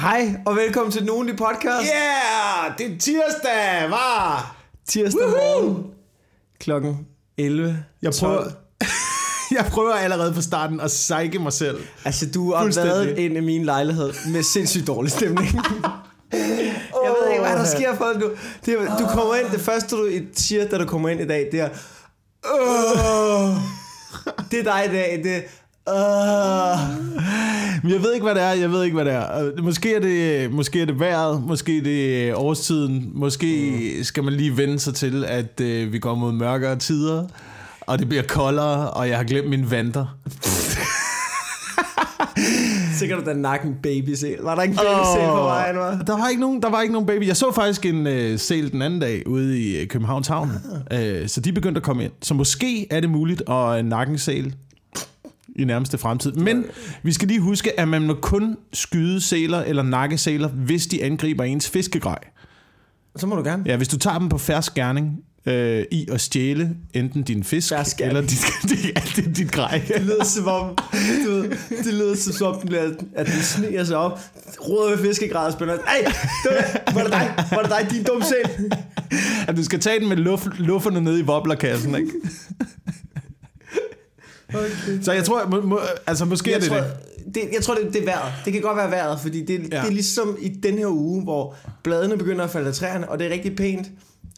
Hej, og velkommen til den ugenlige podcast. Yeah, det er tirsdag, var. Tirsdag morgen, klokken 11. Jeg prøver, jeg prøver allerede fra starten at psyke mig selv. Altså, du har været ind i min lejlighed med sindssygt dårlig stemning. Jeg ved ikke, hvad der sker for dig nu. Det er, du kommer ind, det første du siger, da du kommer ind i dag, det er... "Åh." Det er dig i dag, det "Åh." Men jeg ved ikke, hvad det er. Jeg ved ikke, hvad det er. Øh, Måske er det, måske er det vejret. Måske er det årstiden. Måske mm. skal man lige vende sig til, at øh, vi går mod mørkere tider. Og det bliver koldere, og jeg har glemt mine vanter. Sikkert den nakken baby -sæl. Var der ikke en baby -sæl på vejen, var? Der var ikke nogen, der var ikke nogen baby. Jeg så faktisk en øh, sæl den anden dag ude i øh, Københavns Havn. Øh, så de begyndte at komme ind. Så måske er det muligt at øh, nakke en sæl i nærmeste fremtid. Men vi skal lige huske, at man må kun skyde sæler eller nakke sæler, hvis de angriber ens fiskegrej. Så må du gerne. Ja, hvis du tager dem på færsk gerning øh, i at stjæle enten din fisk eller dit, ja, det, dit grej. Det lyder som om, du ved, det lyder som om, den bliver- at den sniger sig op, råder ved fiskegræd og spiller, Ej, var det dig, var det dig, din dum sæl. At du skal tage den med luff, lufferne nede i wobblerkassen, ikke? Okay. Så jeg tror, må, må, altså måske er Jeg det tror, det. det, jeg tror, det, det er vejret. Det kan godt være vejret, fordi det, ja. det er ligesom i den her uge, hvor bladene begynder at falde af træerne, og det er rigtig pænt.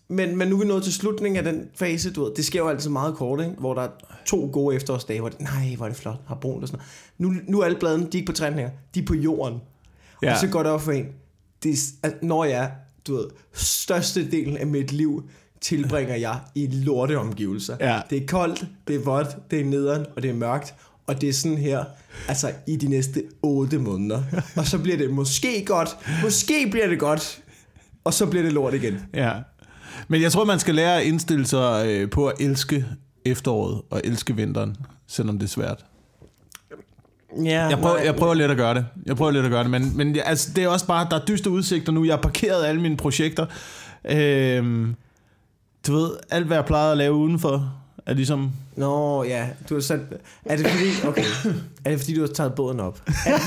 Men, men nu er vi nået til slutningen af den fase, du ved, det sker jo altid meget kort, ikke? hvor der er to gode efterårsdage, hvor det, nej, hvor er det flot, har brunt og sådan noget. Nu, nu er alle bladene, de er ikke på træerne her, de er på jorden. Ja. Ja. Og så går det op for en, det er, at når jeg, du ved, største delen af mit liv tilbringer jeg i lorteomgivelser. Ja. Det er koldt, det er vådt, det er nederen, og det er mørkt. Og det er sådan her, altså i de næste 8 måneder. Og så bliver det måske godt, måske bliver det godt, og så bliver det lort igen. Ja. Men jeg tror, man skal lære at indstille sig øh, på at elske efteråret og elske vinteren, selvom det er svært. Ja, Jeg prøver, jeg prøver lidt at gøre det. Jeg prøver lidt at gøre det, men, men altså, det er også bare, der er dystre udsigter nu. Jeg har parkeret alle mine projekter. Øhm, du ved, alt hvad jeg plejede at lave udenfor, er ligesom... Nå, ja, du har sat... Er det fordi... Okay. Er det fordi, du har taget båden op? Er det,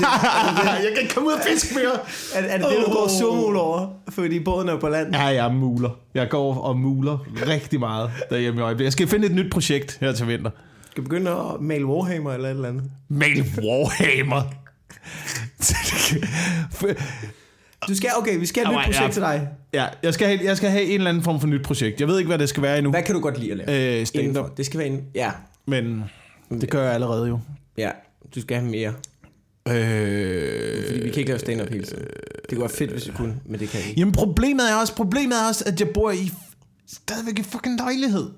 jeg kan ikke komme ud og fiske mere! er, er det, det du går surmul over? Fordi båden er på land? Ja, jeg muler. Jeg går og muler rigtig meget derhjemme i øjeblikket. Jeg skal finde et nyt projekt her til vinter. Skal du begynde at male Warhammer eller et eller andet? Mail Warhammer. Du skal, okay, vi skal have et nyt projekt ja. til dig. Ja, jeg skal, have, jeg skal have en eller anden form for nyt projekt. Jeg ved ikke, hvad det skal være endnu. Hvad kan du godt lide at lave? Øh, stand. Det skal være en... Ja, Men det gør jeg allerede jo. ja. Du skal have mere. Øh, Fordi vi kan ikke lave stand-up hele tiden. Det kunne være fedt, hvis vi kunne, men det kan ikke. Jamen problemet er også, problemet er også, at jeg bor i stadigvæk en fucking lejlighed.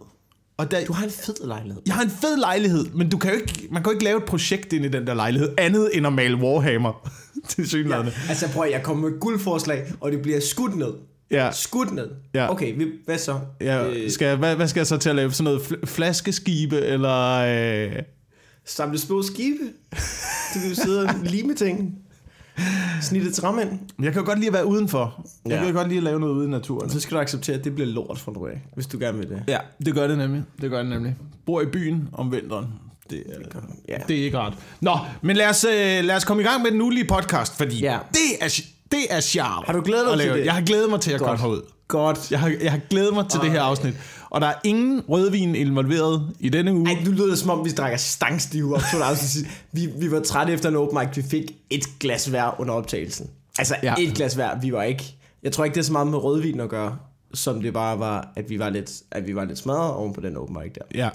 Og der, Du har en fed lejlighed. jeg har en fed lejlighed, men du kan jo ikke, man kan jo ikke lave et projekt ind i den der lejlighed, andet end at male Warhammer. til synligheden. Altså prøv at jeg kommer med guldforslag, og det bliver skudt ned. Ja. Skudt ned. Ja. Okay, vi, hvad så? Ja, Øh, skal jeg, hvad, hvad skal jeg så til at lave? Sådan noget fl- flaskeskibe, eller... Øh, samle små skibe. Kan jo sidde og lime ting. Snitte træmænd. jeg kan jo godt lide at være udenfor. Jeg Ja. kan godt lide at lave noget ude i naturen. Så skal du acceptere, at det bliver lort nu af, hvis du gerne vil det. Ja, det gør det nemlig. Det gør det nemlig. Bor i byen om vinteren. Det er, Ja. det er ikke rart. Nå, men lad os, øh, lad os komme i gang med den ulige podcast, fordi Ja. det er det er charm. Har du glædet dig til det? Jeg har glædet mig til at Godt. komme herud. Godt. Jeg har, jeg har glædet mig til det her afsnit. Og der er ingen rødvin involveret i denne uge. Ej, nu lyder det som om, vi drikker stangstive op to afsnit. Vi, vi var trætte efter en open mic. Vi fik et glas hver under optagelsen. Altså ja. et glas hver. Vi var ikke... Jeg tror ikke, det er så meget med rødvin at gøre, som det bare var, at vi var lidt, at vi var lidt smadret oven på den open mic der. Ja,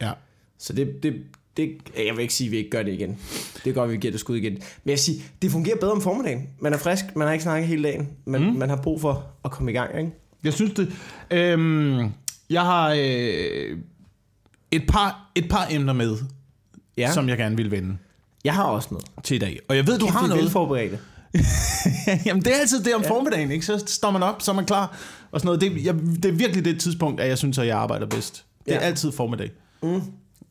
ja. Så det, det, det, jeg vil ikke sige, at vi ikke gør det igen. Det godt, at vi giver det skud igen. Men jeg vil sige, det fungerer bedre om formiddagen. Man er frisk, man har ikke snakket hele dagen. Man, mm. man har brug for at komme i gang, ikke? Jeg synes det. Øhm, jeg har øh, et, par, et par emner med, Ja. som jeg gerne vil vende Jeg har også noget. til i dag. Og jeg ved, du Kæft, har vi noget. velforberedte. Jamen, det er altid det om ja. formiddagen, ikke? Så står man op, så er man klar. Og sådan noget. Det, jeg, det er virkelig det tidspunkt, at jeg synes, at jeg arbejder bedst. Det er Ja. altid formiddag. Mm.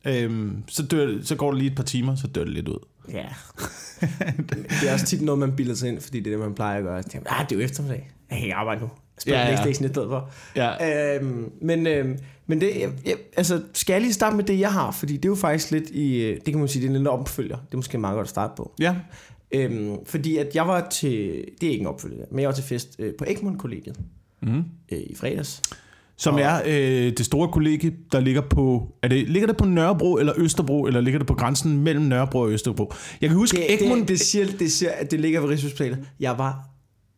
Øhm, så, dør, så går det lige et par timer, så dør det lidt ud. Ja. det er også tit noget, man bilder sig ind, fordi det er det, man plejer at gøre. Så tænker ah, det er jo eftermiddag. Jeg kan ikke arbejde nu. Jeg spiller Ja, ja. Playstation i stedet for. Ja. Øhm, men øhm, men det, jeg, jeg, altså, skal jeg lige starte med det, jeg har? Fordi det er jo faktisk lidt i, øh, det kan man sige, det er en lille opfølger. Det er måske meget godt at starte på. Ja. Øhm, fordi at jeg var til, det er ikke en opfølgelse, men jeg var til fest øh, på Egmont Kollegiet Mm. øh, i fredags. Som Og- er øh, det store kollegie, der ligger på... Er det, ligger det på Nørrebro eller Østerbro, eller ligger det på grænsen mellem Nørrebro og Østerbro? Jeg kan huske, Det, Egmont... det, det, siger, det siger, at det ligger ved Rigshospitalet. Jeg var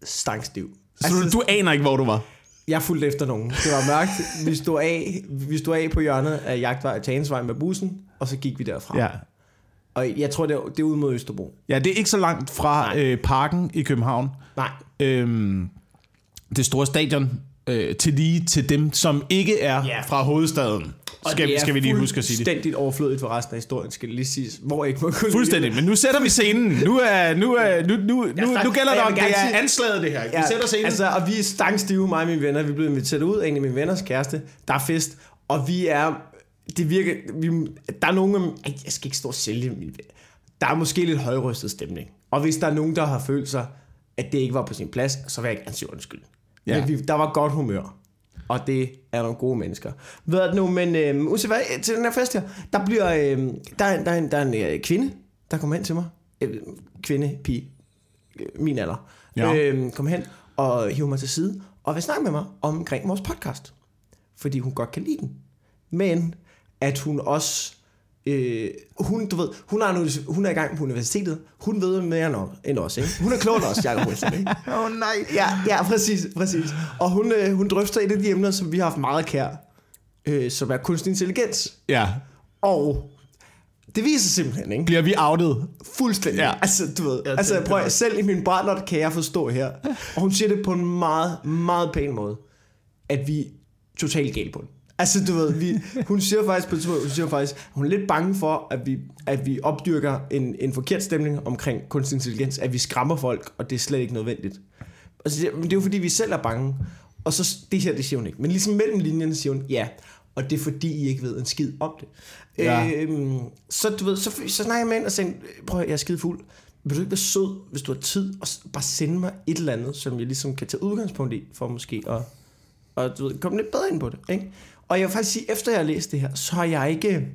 stangstiv. så du, du aner ikke, hvor du var? Jeg fulgte efter nogen. Det var mørkt. Vi stod af, vi stod af på hjørnet af Jagtvej Tagensvej med bussen, og så gik vi derfra. Ja. Og jeg tror, det er, det er ude mod Østerbro. ja, det er ikke så langt fra Nej. øh, parken i København. Nej, Øhm, det store stadion øh, til lige til dem, som ikke er Ja. fra hovedstaden. Skal, det er skal vi lige huske at sige det. fuldstændigt overflødigt for resten af historien, skal det lige siges. Hvor ikke må kunne Fuldstændig, men nu sætter vi scenen. Nu, er, nu, er, nu, nu, nu, snakker- nu gælder og det om, det er anslaget det her. Vi Ja, sætter scenen. altså, og vi er stangstive, mig og mine venner. Vi er blevet inviteret ud af en af mine venners kæreste. Der er fest, og vi er... Det virker... Vi, der er nogen... Ej, jeg skal ikke stå og sælge. Der er måske lidt højrystet stemning. Og hvis der er nogen, der har følt sig, at det ikke var på sin plads, så vil jeg gerne sige undskyld. Ja. Men vi, der var godt humør. Og det er nogle gode mennesker. Ved du nu, men øh, uanset hvad, til den her fest her, der bliver, øh, der, er, der, er en, der er en øh, kvinde, der kommer hen til mig. Øh, kvinde, pige, øh, min alder. Ja. Øh, kommer hen og hiver mig til side, og vil snakke med mig omkring vores podcast. Fordi hun godt kan lide den. Men at hun også... Øh, hun, du ved, hun, er, nu, hun er i gang på universitetet. Hun ved mere end, end os, ikke? Hun er klogere end os, Jacob Wilson, ikke? Åh oh, nej. Ja, ja præcis, præcis. Og hun, øh, hun drøfter et af de emner, som vi har haft meget kær, øh, som er kunstig intelligens. Ja. Og det viser simpelthen, ikke? Bliver vi outet? Fuldstændig. Ja. Altså, du ved, Ja, altså, prøv, at- selv i min brændert kan jeg forstå her. Og hun siger det på en meget, meget pæn måde, at vi totalt galt på den. Altså, du ved, vi, hun siger faktisk på et tidspunkt, hun siger faktisk, at hun er lidt bange for, at vi, at vi opdyrker en, en forkert stemning omkring kunstig intelligens, at vi skræmmer folk, og det er slet ikke nødvendigt. Og så siger, jeg, men det er jo fordi, vi selv er bange. Og så, det her, det siger hun ikke. Men ligesom mellem linjerne siger hun, ja, og det er fordi, I ikke ved en skid om det. Ja. Øhm, så du ved, så, så snakker jeg med hende og siger, prøv at, jeg er skide fuld. Vil du ikke være sød, hvis du har tid, og bare sende mig et eller andet, som jeg ligesom kan tage udgangspunkt i, for måske at og, du ved, komme lidt bedre ind på det. Ikke? Og jeg vil faktisk sige, efter jeg har læst det her, så er jeg ikke,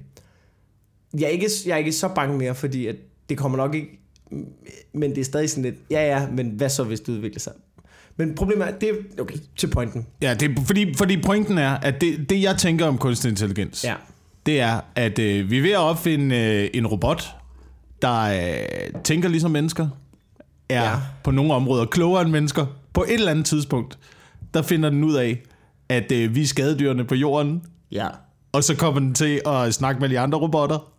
jeg er ikke, jeg er ikke så bange mere, fordi at det kommer nok ikke, men det er stadig sådan lidt, ja ja, men hvad så, hvis det udvikler sig? Men problemet er, det er, okay, til pointen. Ja, det er, fordi, fordi pointen er, at det, det jeg tænker om kunstig intelligens, Ja. det er, at øh, vi er ved at opfinde øh, en robot, der øh, tænker ligesom mennesker, er ja. På nogle områder klogere end mennesker. På et eller andet tidspunkt, der finder den ud af, at øh, vi er skadedyrene på jorden, Ja. og så kommer den til at snakke med de andre robotter,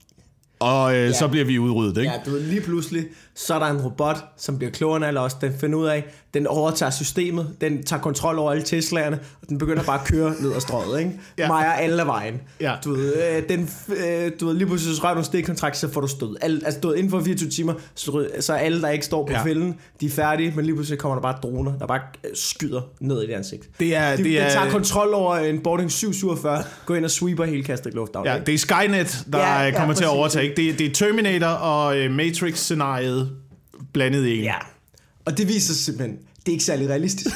og øh, ja. så bliver vi udryddet, ikke? Ja, du ved, lige pludselig, så er der en robot, som bliver klogere end alle os. Den finder ud af, den overtager systemet, den tager kontrol over alle Teslaerne, og den begynder bare at køre ned ad strøget, ikke? Ja. Mejer alle af vejen. Ja. Du ved, øh, den, øh, du ved, lige pludselig så rører du en stikkontrakt, så får du stød. Alle, altså, du ved, inden for 24 timer, så, så er alle, der ikke står på Ja. fælden, de er færdige, men lige pludselig kommer der bare droner, der bare øh, skyder ned i det ansigt. Det er, De, det er, den tager kontrol over en Boarding 747, går ind og sweeper hele kastet lufthavn. ja, ikke? det er Skynet, der Ja, ja, ja, kommer til at overtage. ikke? Det, det er Terminator og øh, Matrix-scenariet blandet en. ja. Og det viser sig simpelthen, det er ikke særlig realistisk.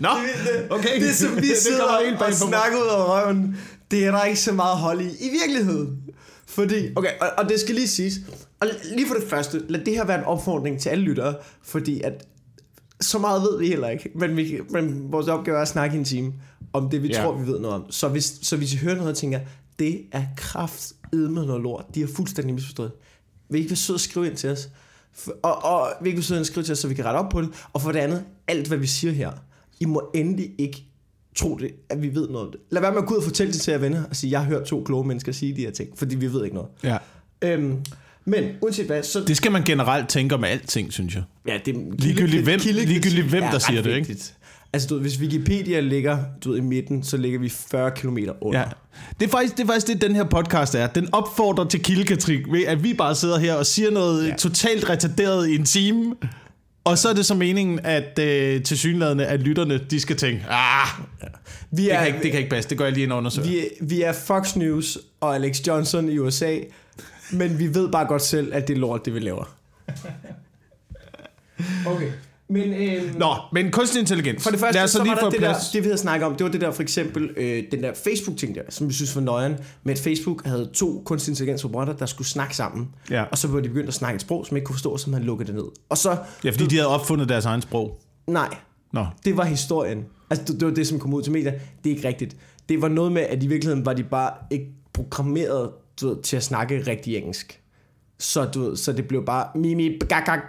Nå, okay. Det, som vi Det sidder kommer og, snakker ud af røven, det er der ikke så meget hold i i virkeligheden. Fordi, okay, og, og det skal lige siges, og lige for det første, lad det her være en opfordring til alle lyttere, fordi at så meget ved vi heller ikke, men, vi, men vores opgave er at snakke i en time om det, vi ja. tror, vi ved noget om. Så hvis, så hvis I hører noget og tænker, det er kraft med noget lort, de har fuldstændig misforstået. Vil I ikke være sød at skrive ind til os? Og, og vil I ikke være at skrive til os, så vi kan rette op på det? Og for det andet, alt hvad vi siger her, I må endelig ikke tro det, at vi ved noget om det. Lad være med at gå ud og fortælle det til jer venner, og sige, jeg har hørt to kloge mennesker sige de her ting, fordi vi ved ikke noget. Ja. Øhm, men uanset hvad, så... Det skal man generelt tænke om alting, synes jeg. Ja, det er Ligegyldigt hvem- ligegyldigt hvem, er der siger det, ikke? Altså, du ved, hvis Wikipedia ligger du ved, i midten, så ligger vi 40 km under. Ja. Det er, faktisk, det er faktisk det, den her podcast er. Den opfordrer til kildekritik ved, at vi bare sidder her og siger noget ja. Ja. totalt retarderet i en time. Og så er det så meningen, at øh, til synlædende, at lytterne, de skal tænke, ah, Vi det er, kan, ikke, det kan ikke passe, det går jeg lige ind og undersøger. vi, vi er Fox News og Alex Johnson i USA, men vi ved bare godt selv, at det er lort, det vi laver. Okay. Men, øh, Nå, men kunstig intelligens. For det første, Lad os så, så lige var der det, der, plads. det vi havde snakket om, det var det der for eksempel, øh, den der Facebook-ting der, som vi synes var nøjeren, med at Facebook havde to kunstig intelligens robotter, der skulle snakke sammen. Ja. Og så var de begyndt at snakke et sprog, som ikke kunne forstå, så man lukkede det ned. Og så, Ja, fordi de havde opfundet deres egen sprog. nej, Nå. det var historien. Altså, det, det var det, som kom ud til medier. Det er ikke rigtigt. Det var noget med, at i virkeligheden var de bare ikke programmeret du ved, til at snakke rigtig engelsk. Så, du så det blev bare mimi,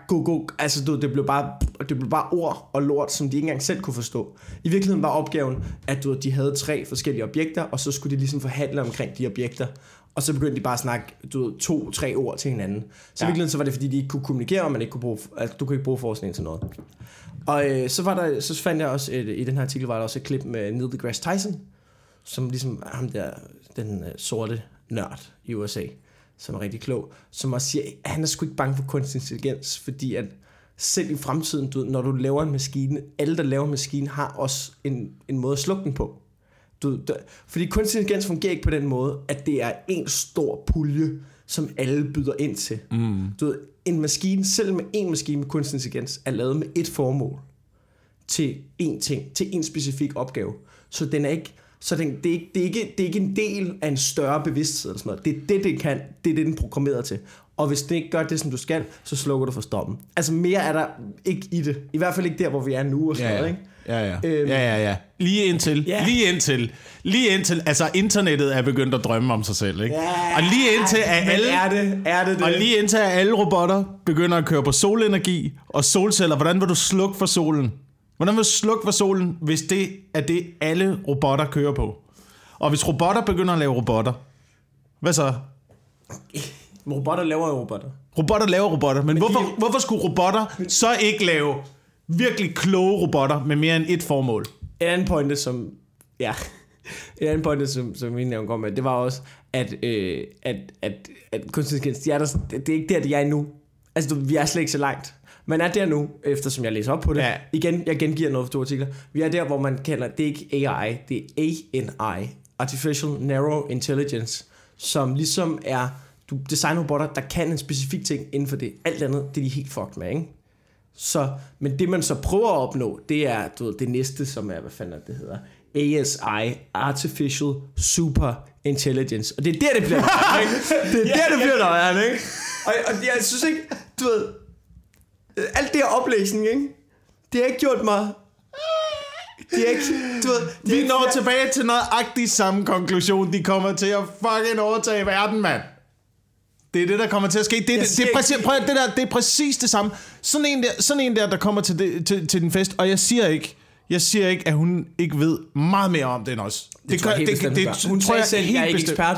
go, go. Altså, du det blev, bare, det blev bare ord og lort, som de ikke engang selv kunne forstå. I virkeligheden var opgaven, at du de havde tre forskellige objekter, og så skulle de ligesom forhandle omkring de objekter. Og så begyndte de bare at snakke du ved, to, tre ord til hinanden. Så ja. i virkeligheden så var det, fordi de ikke kunne kommunikere, og man ikke kunne bruge, altså, du kunne ikke bruge forskning til noget. Og øh, så, var der, så fandt jeg også, et, i den her artikel var der også et klip med Neil deGrasse Tyson, som ligesom ham der, den øh, sorte nørd i USA, som er rigtig klog, som også siger, at han er sgu ikke bange for kunstig intelligens, fordi at selv i fremtiden, du, ved, når du laver en maskine, alle der laver en maskine har også en, en måde at slukke den på. Du, der, fordi kunstig intelligens fungerer ikke på den måde, at det er en stor pulje, som alle byder ind til. Mm. Du ved, en maskine, selv med en maskine med kunstig intelligens, er lavet med et formål til én ting, til en specifik opgave. Så den er ikke, så den, det, er ikke, det, er ikke, det er ikke en del af en større bevidsthed eller sådan noget. Det er det, den kan. Det er det, den er programmeret til. Og hvis den ikke gør det, som du skal, så slukker du for stoppen. Altså mere er der ikke i det. I hvert fald ikke der, hvor vi er nu og sådan Ja, noget, ja. ikke? Ja, ja. Øhm. ja, ja, ja. Lige indtil, Ja. lige indtil, lige indtil, altså internettet er begyndt at drømme om sig selv, ikke? og lige indtil, at Men alle, er det, er det det? og lige indtil, at alle robotter begynder at køre på solenergi og solceller, hvordan vil du slukke for solen? Hvordan vil du slukke for solen, hvis det er det, alle robotter kører på? Og hvis robotter begynder at lave robotter, hvad så? Robotter laver jo robotter. Robotter laver robotter, men, men hvorfor, hvorfor skulle robotter så ikke lave virkelig kloge robotter med mere end et formål? En anden pointe, som... Ja. En anden pointe, som, som vi nævnte kom med, det var også, at, øh, at, at, at kunstig intelligens, de er der, det er ikke der, de er endnu. Altså, vi er slet ikke så langt. Man er der nu, eftersom jeg læser op på det. Ja. Igen, jeg gengiver noget for to artikler. Vi er der, hvor man kalder, det ikke AI, det er ANI, Artificial Narrow Intelligence, som ligesom er, du designer robotter, der kan en specifik ting inden for det. Alt andet, det er de helt fucked med, ikke? Så, men det man så prøver at opnå, det er du ved, det næste, som er, hvad fanden er det hedder, ASI, Artificial Super Intelligence. Og det er der, det bliver nøjeren, ikke? Det er der, det bliver nøjeren, ikke? Og, og jeg synes ikke, du ved, alt det her oplæsning, ikke? Det har ikke gjort mig... Det er ikke, du ved... Det er Vi ikke, når jeg- tilbage til nøjagtig samme konklusion. De kommer til at fucking overtage verden, mand. Det er det, der kommer til at ske. Det er, det, det, er, præcis, prøv, det, der, det er præcis det samme. Sådan en, der, sådan en der, der kommer til, det, til, til den fest, og jeg siger ikke, jeg siger ikke, at hun ikke ved meget mere om det end os. Det, tror jeg helt bestemt, hun gør. Hun tror sagde selv, jeg er ikke bestemt. ekspert,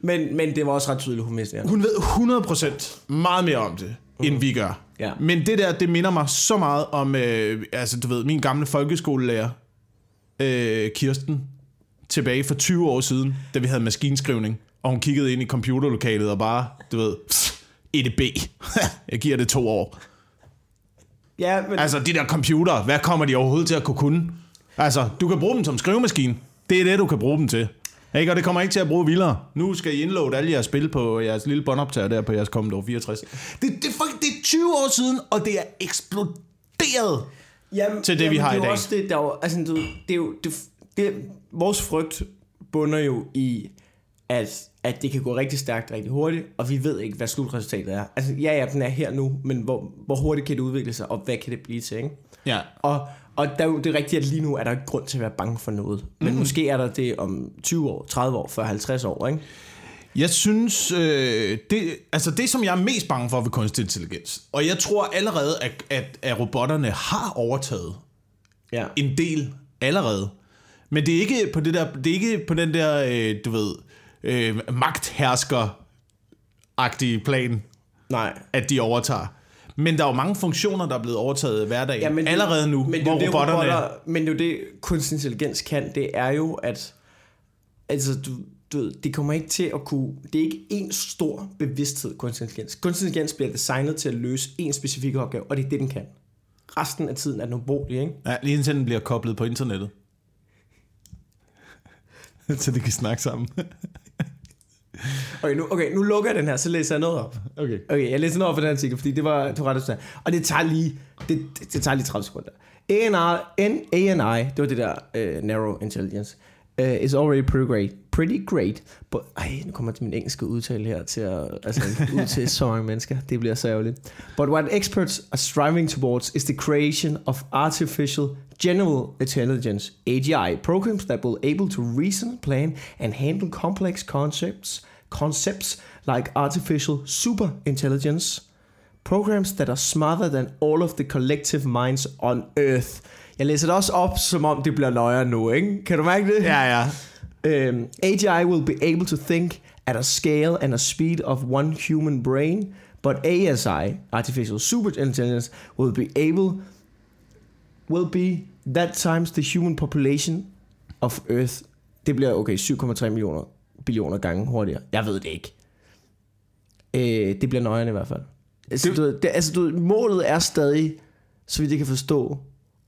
men, men det var også ret tydeligt, hun vidste det. Hun ved 100% meget mere om det, end vi gør. Ja. Men det der, det minder mig så meget om, øh, altså du ved, min gamle folkeskolelærer, øh, Kirsten, tilbage for 20 år siden, da vi havde maskinskrivning, og hun kiggede ind i computerlokalet og bare, du ved, EDB. Jeg giver det to år. Ja, men, Altså, de der computer, hvad kommer de overhovedet til at kunne kunne? Altså, du kan bruge dem som skrivemaskine. Det er det, du kan bruge dem til. Ikke? Og det kommer ikke til at bruge vildere. Nu skal I indloade alle jeres spil på jeres lille båndoptager der på jeres Commodore 64. Det, det, fuck- det er 20 år siden, og det er eksploderet. Jamen, til det, vi jamen, har det i dag. Også det, der er jo, altså, du, det er jo, det, det, vores frygt bunder jo i, at, at det kan gå rigtig stærkt, rigtig hurtigt, og vi ved ikke, hvad slutresultatet er. Altså, ja, ja, den er her nu, men hvor, hvor hurtigt kan det udvikle sig, og hvad kan det blive til, ikke? Ja. Og, og der er jo det rigtigt, at lige nu er der ikke grund til at være bange for noget. Men mm. måske er der det om 20 år, 30 år, 40, 50 år, ikke? Jeg synes, øh, det, altså det som jeg er mest bange for ved kunstig intelligens, og jeg tror allerede, at, at, at robotterne har overtaget Ja. en del allerede. Men det er ikke på, det der, det er ikke på den der, øh, du ved, øh, magthersker-agtige plan, Nej. at de overtager. Men der er jo mange funktioner, der er blevet overtaget i hverdagen Ja, men det- allerede nu, men det hvor det, robotterne... robotter, men det er jo det, kunstig intelligens kan, det er jo, at altså, du, du det kommer ikke til at kunne, det er ikke en stor bevidsthed, kunstig intelligens. Kunstig intelligens bliver designet til at løse en specifik opgave, og det er det, den kan. Resten af tiden er den ubrugelig, ikke? Ja, lige indtil den bliver koblet på internettet. så de kan snakke sammen. Okay nu, okay, nu lukker jeg den her, så læser jeg noget op. Okay. Okay, jeg læser noget op for den artikel, fordi det var, ret interessant. Og det tager lige, det, det, det tager lige 30 sekunder. ANI, ANI, det var det der uh, Narrow Intelligence, uh, is already pretty great. Pretty great. But, ej, nu kommer til min engelske udtale her til at, altså, ud til så mange mennesker. Det bliver så ærgerligt. But what experts are striving towards is the creation of artificial general intelligence, AGI, programs that will able to reason, plan, and handle complex concepts, concepts like artificial super intelligence, programs that are smarter than all of the collective minds on Earth. Jeg læser det også op, som om det bliver løjer nu, ikke? Kan du mærke det? Ja, ja. Um, AGI will be able to think at a scale and a speed of one human brain, but ASI, artificial super intelligence, will be able will be that times the human population of Earth. Det bliver okay 7,3 millioner billioner gange hurtigere. Jeg ved det ikke. Øh, det bliver nøjeren i hvert fald. Altså, Det- du, ved, det, altså du, ved, målet er stadig, så vidt jeg kan forstå,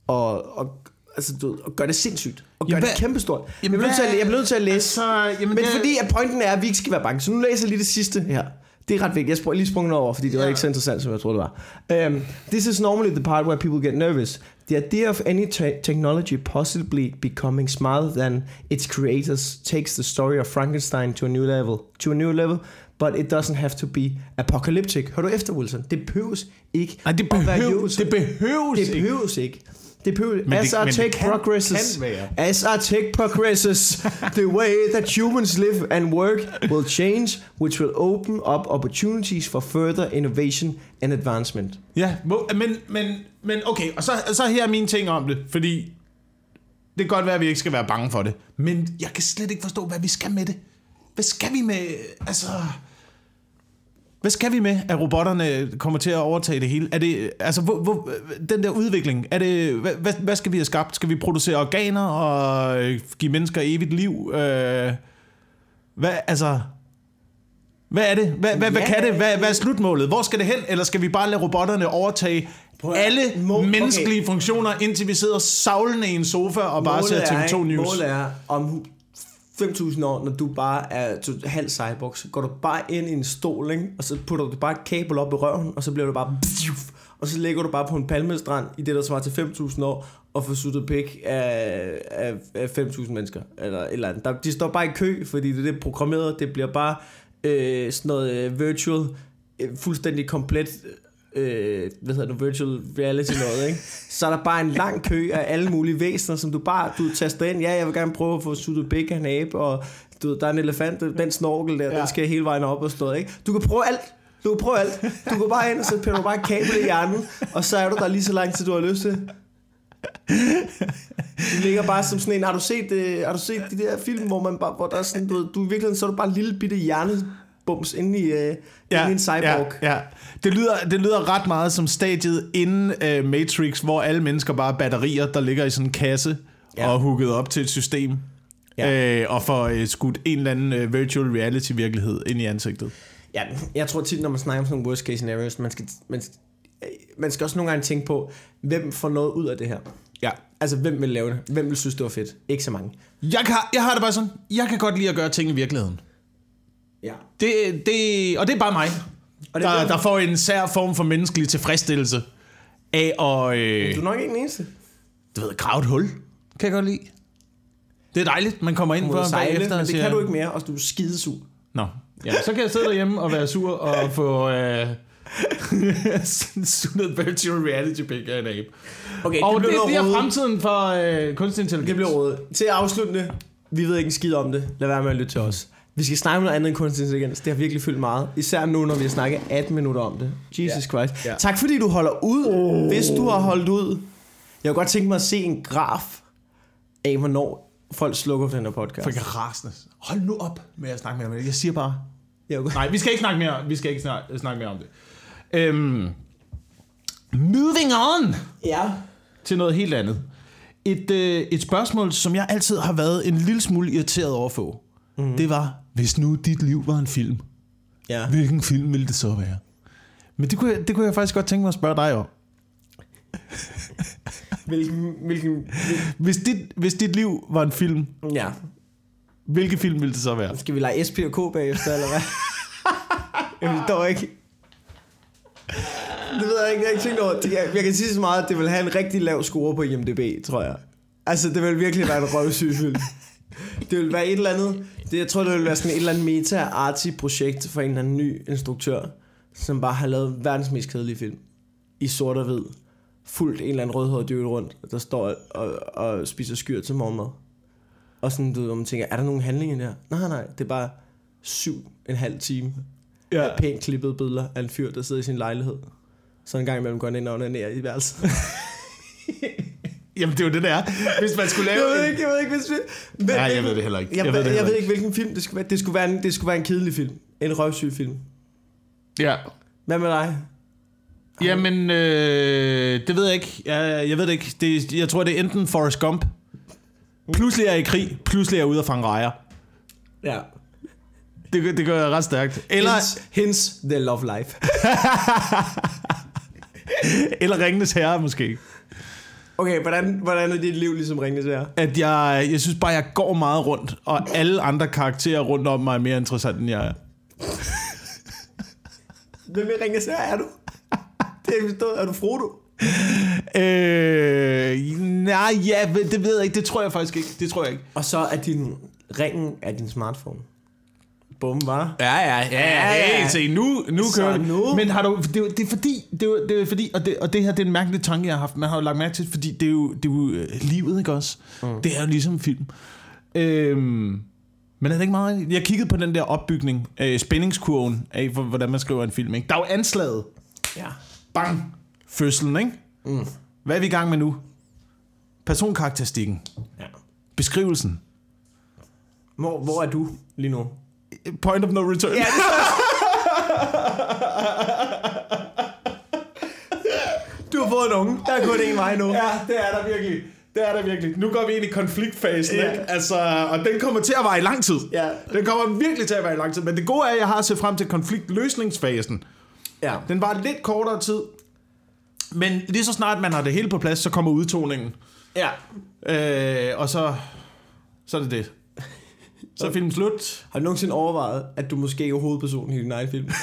og, og, altså, du, at gøre det sindssygt. Og gøre Jamen, det kæmpestort. Jeg Jamen, bliver nødt til at, jeg bliver nødt til at læse. Altså, jamen, Men det, fordi at pointen er, at vi ikke skal være bange. Så nu læser jeg lige det sidste her. Det er ret vigtigt. Jeg sprang lige sprunget over, fordi det var Ja. ikke så interessant, som jeg troede, det var. Um, this is normally the part where people get nervous. The idea of any te- technology possibly becoming smarter than its creators takes the story of Frankenstein to a new level. To a new level, but it doesn't have to be apocalyptic. Hør du efter, Wilson? Det behøves ikke Nej, det behøves, det behøves Det ikke. behøves ikke. Det behøves, Men as det- our tech kan- progresses, kan være. as our tech progresses, the way that humans live and work will change, which will open up opportunities for further innovation and advancement. Ja, men, men, men okay, og så, så her er mine ting om det, fordi det kan godt være, at vi ikke skal være bange for det, men jeg kan slet ikke forstå, hvad vi skal med det. Hvad skal vi med, altså... Hvad skal vi med, at robotterne kommer til at overtage det hele? Er det, altså, hvor, hvor, den der udvikling, er det, hvad, hvad, hvad skal vi have skabt? Skal vi producere organer og give mennesker evigt liv? Øh, hvad, altså... Hvad er det? Hvad, hvad, hvad Ja, kan det? Hvad, hvad er slutmålet? Hvor skal det hen? Eller skal vi bare lade robotterne overtage Prøv alle Må- okay. menneskelige funktioner, indtil vi sidder savlende i en sofa og bare ser er, TV2 ikke? News? Målet er, om 5.000 år, når du bare er to- halv cyborg, så går du bare ind i en stol, ikke? og så putter du bare et kabel op i røven, og så bliver du bare... Og så ligger du bare på en palmestrand i det, der svarer til 5.000 år, og får suttet pik af, af, af 5.000 mennesker. Eller et eller andet. Der, de står bare i kø, fordi det er det programmeret. Det bliver bare øh, sådan noget øh, virtual, øh, fuldstændig komplet øh, hvad hedder det, virtual reality noget, ikke? Så er der bare en lang kø af alle mulige væsener, som du bare, du taster ind, ja, jeg vil gerne prøve at få suttet big af en abe, og du ved, der er en elefant, den snorkel der, ja. Den skal hele vejen op og stå, ikke? Du kan prøve alt, du kan prøve alt. Du går bare ind, og så piller du bare et kabel i hjernen, og så er du der lige så lang tid, du har lyst til. Du ligger bare som sådan en, har du set, øh, har du set de der film, hvor, man bare, hvor der er sådan, du, du i virkeligheden, så er du bare en lille bitte hjernebums inde i, øh, ja, inde i en cyborg. Ja, ja. Det, lyder, det lyder ret meget som stadiet inden uh, Matrix, hvor alle mennesker bare er batterier, der ligger i sådan en kasse Ja. og hugget op til et system. Ja. Øh, og får uh, skudt en eller anden uh, virtual reality virkelighed ind i ansigtet. Ja, jeg tror tit, når man snakker om sådan nogle worst case scenarios, man skal, man, skal- man skal også nogle gange tænke på, hvem får noget ud af det her. Ja. Altså, hvem vil lave det? Hvem vil synes, det var fedt? Ikke så mange. Jeg, kan, jeg har det bare sådan, jeg kan godt lide at gøre ting i virkeligheden. Ja. Det, det, og det er bare mig, Og det er der, derfor- der får en sær form for menneskelig tilfredsstillelse af at øh, Du er nok ikke den eneste. du ved, grave et hul. Kan jeg godt lide. Det er dejligt, man kommer ind på sejle, bagefter men det siger, kan du ikke mere, og du er skidesur. Nå, ja, så kan jeg sidde derhjemme og være sur og få øh, noget virtual reality pick af en abe. Okay, Og det, bliver det er fremtiden for øh, kunstig intelligens. Det bliver rådet. Til afsluttende, vi ved ikke en skid om det. Lad være med at lytte til os. Vi skal snakke om noget andet end kunstig intelligens. Det har virkelig fyldt meget. Især nu, når vi har snakket 18 minutter om det. Jesus ja. Christ. Ja. Tak fordi du holder ud. Oh. Hvis du har holdt ud. Jeg kunne godt tænke mig at se en graf af, hvornår folk slukker for den her podcast. For ikke rasende. Hold nu op med at snakke mere om det. Jeg siger bare... Jeg. Nej, vi skal ikke snakke mere, vi skal ikke snakke, snakke mere om det. Øhm, moving on Ja. til noget helt andet. Et, øh, et spørgsmål, som jeg altid har været en lille smule irriteret over at få. Mm. Det var, hvis nu dit liv var en film, Ja. hvilken film ville det så være? Men det kunne, jeg, det kunne jeg faktisk godt tænke mig at spørge dig om. Hvilken, hvilken, Hvis dit, hvis dit liv var en film, ja. hvilke film ville det så være? Skal vi lege SP og K bagefter, eller hvad? jeg forstår ikke. Det ved jeg ikke, jeg har ikke tænkt over. Jeg, jeg kan sige så meget, at det vil have en rigtig lav score på IMDb, tror jeg. Altså, det vil virkelig være en røvsyg film. Det vil være et eller andet... Det, jeg tror, det vil være sådan et eller andet meta-arty-projekt for en eller anden ny instruktør, som bare har lavet verdens mest kedelige film. I sort og hvid. Fuldt en eller anden rødhåret dyrt rundt, der står og, og spiser skyr til morgenmad. Og sådan, du ved, hvor man tænker, er der nogen handling i det her? Nej, nej, det er bare syv en halv time Ja. af pænt klippede billeder af en fyr, der sidder i sin lejlighed. Så en gang imellem går han ind og onanerer i værelset. Jamen, det er jo det, der. Hvis man skulle jeg lave... ved ikke, jeg ved ikke, hvis vi... Men, Nej, jeg ved det heller ikke. Jeg, jeg, ved det jeg ved ikke, hvilken film det skulle være. Det skulle være en, det skulle være en kedelig film. En røvsyg film. Ja. Hvad med dig? Jamen, øh, det ved jeg ikke. Jeg, jeg ved det ikke. Det, jeg tror, det er enten Forrest Gump. Pludselig er jeg i krig. Pludselig er jeg ude at fange rejer. Ja. Det, gør- det gør jeg ret stærkt. Eller, Hence, hence The Love Life. eller Ringenes Herre, måske. Okay, hvordan, hvordan er dit liv ligesom Ringnes her? At jeg, jeg synes bare, jeg går meget rundt, og alle andre karakterer rundt om mig er mere interessant, end jeg er. Hvem i Ringnes her er du? Det er forstået. Er du Frodo? Øh, nej, ja, det ved jeg ikke. Det tror jeg faktisk ikke. Det tror jeg ikke. Og så er din ringen af din smartphone. Bum, var. Ja, ja, ja, ja, ja. ja. Se, nu, nu Så kører det. nu. Men har du, det, er jo- det er fordi, det er, det er fordi og, det, og det her det er en mærkelig tanke, jeg har haft. Man har jo lagt mærke til, fordi det er jo, det er jo øh, livet, ikke også? Mm. Det er jo ligesom film. Øhm, men er det ikke meget? Jeg kiggede på den der opbygning, øh, spændingskurven af, hvor- hvordan man skriver en film. Ikke? Der er jo anslaget. Ja. Bang! Fødslen, ikke? Mm. Hvad er vi i gang med nu? Personkarakteristikken. ja. Beskrivelsen. Hvor, hvor er du lige nu? Point of no return. Ja, Du har fået en unge. Der er kun en vej nu. Ja, det er der virkelig. Det er der virkelig. Nu går vi ind i konfliktfasen, Ja. ikke? Altså, og den kommer til at vare i lang tid. Ja. Den kommer virkelig til at være i lang tid. Men det gode er, at jeg har set frem til konfliktløsningsfasen. Ja. Den var lidt kortere tid. Men lige så snart man har det hele på plads, så kommer udtoningen. Ja. Øh, og så, så er det det. Så er filmen slut. Har du nogensinde overvejet, at du måske er hovedpersonen i din egen film?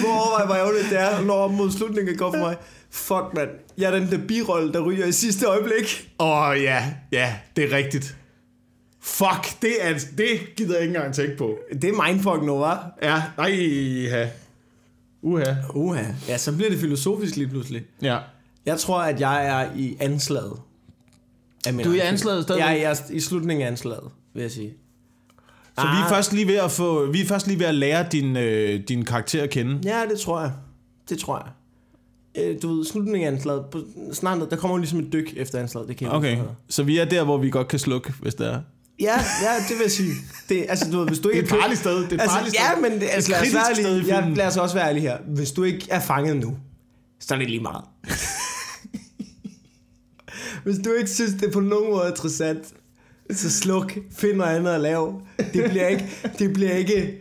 Hvor overvejer, hvor ærgerligt det er, når op mod slutningen går for mig. Fuck, mand. Jeg er den der birolle, der ryger i sidste øjeblik. Åh oh, ja, ja, det er rigtigt. Fuck, det, er, det gider jeg ikke engang tænke på. Det er mindfuck nu, hva'? Ja, nej, ja. Uha. Uha. Ja, så bliver det filosofisk lige pludselig. Ja. Jeg tror, at jeg er i anslaget. Af Du er i anslaget stadigvæk? Jeg er i slutningen af anslaget, vil jeg sige. Så vi er Ah. først lige ved at få, vi er først lige ved at lære din, øh, din karakter at kende. Ja, det tror jeg. Det tror jeg. Øh, Du ved, slutningen af anslaget, på, snart, der kommer jo ligesom et dyk efter anslaget, det kan Okay, så vi er der, hvor vi godt kan slukke, hvis det er. Ja, ja, det vil jeg sige. Det, altså, du ved, hvis du ikke Det er et farligt sted. Det er et altså, farligt ja, sted. men det, altså, Et lad, os være ærlige, ja, lad os også være ærlige her. Hvis du ikke er fanget nu, så er det lige meget. Hvis du ikke synes, det er på nogen måde interessant, så sluk, find noget andet at lave. Det bliver ikke, det bliver ikke,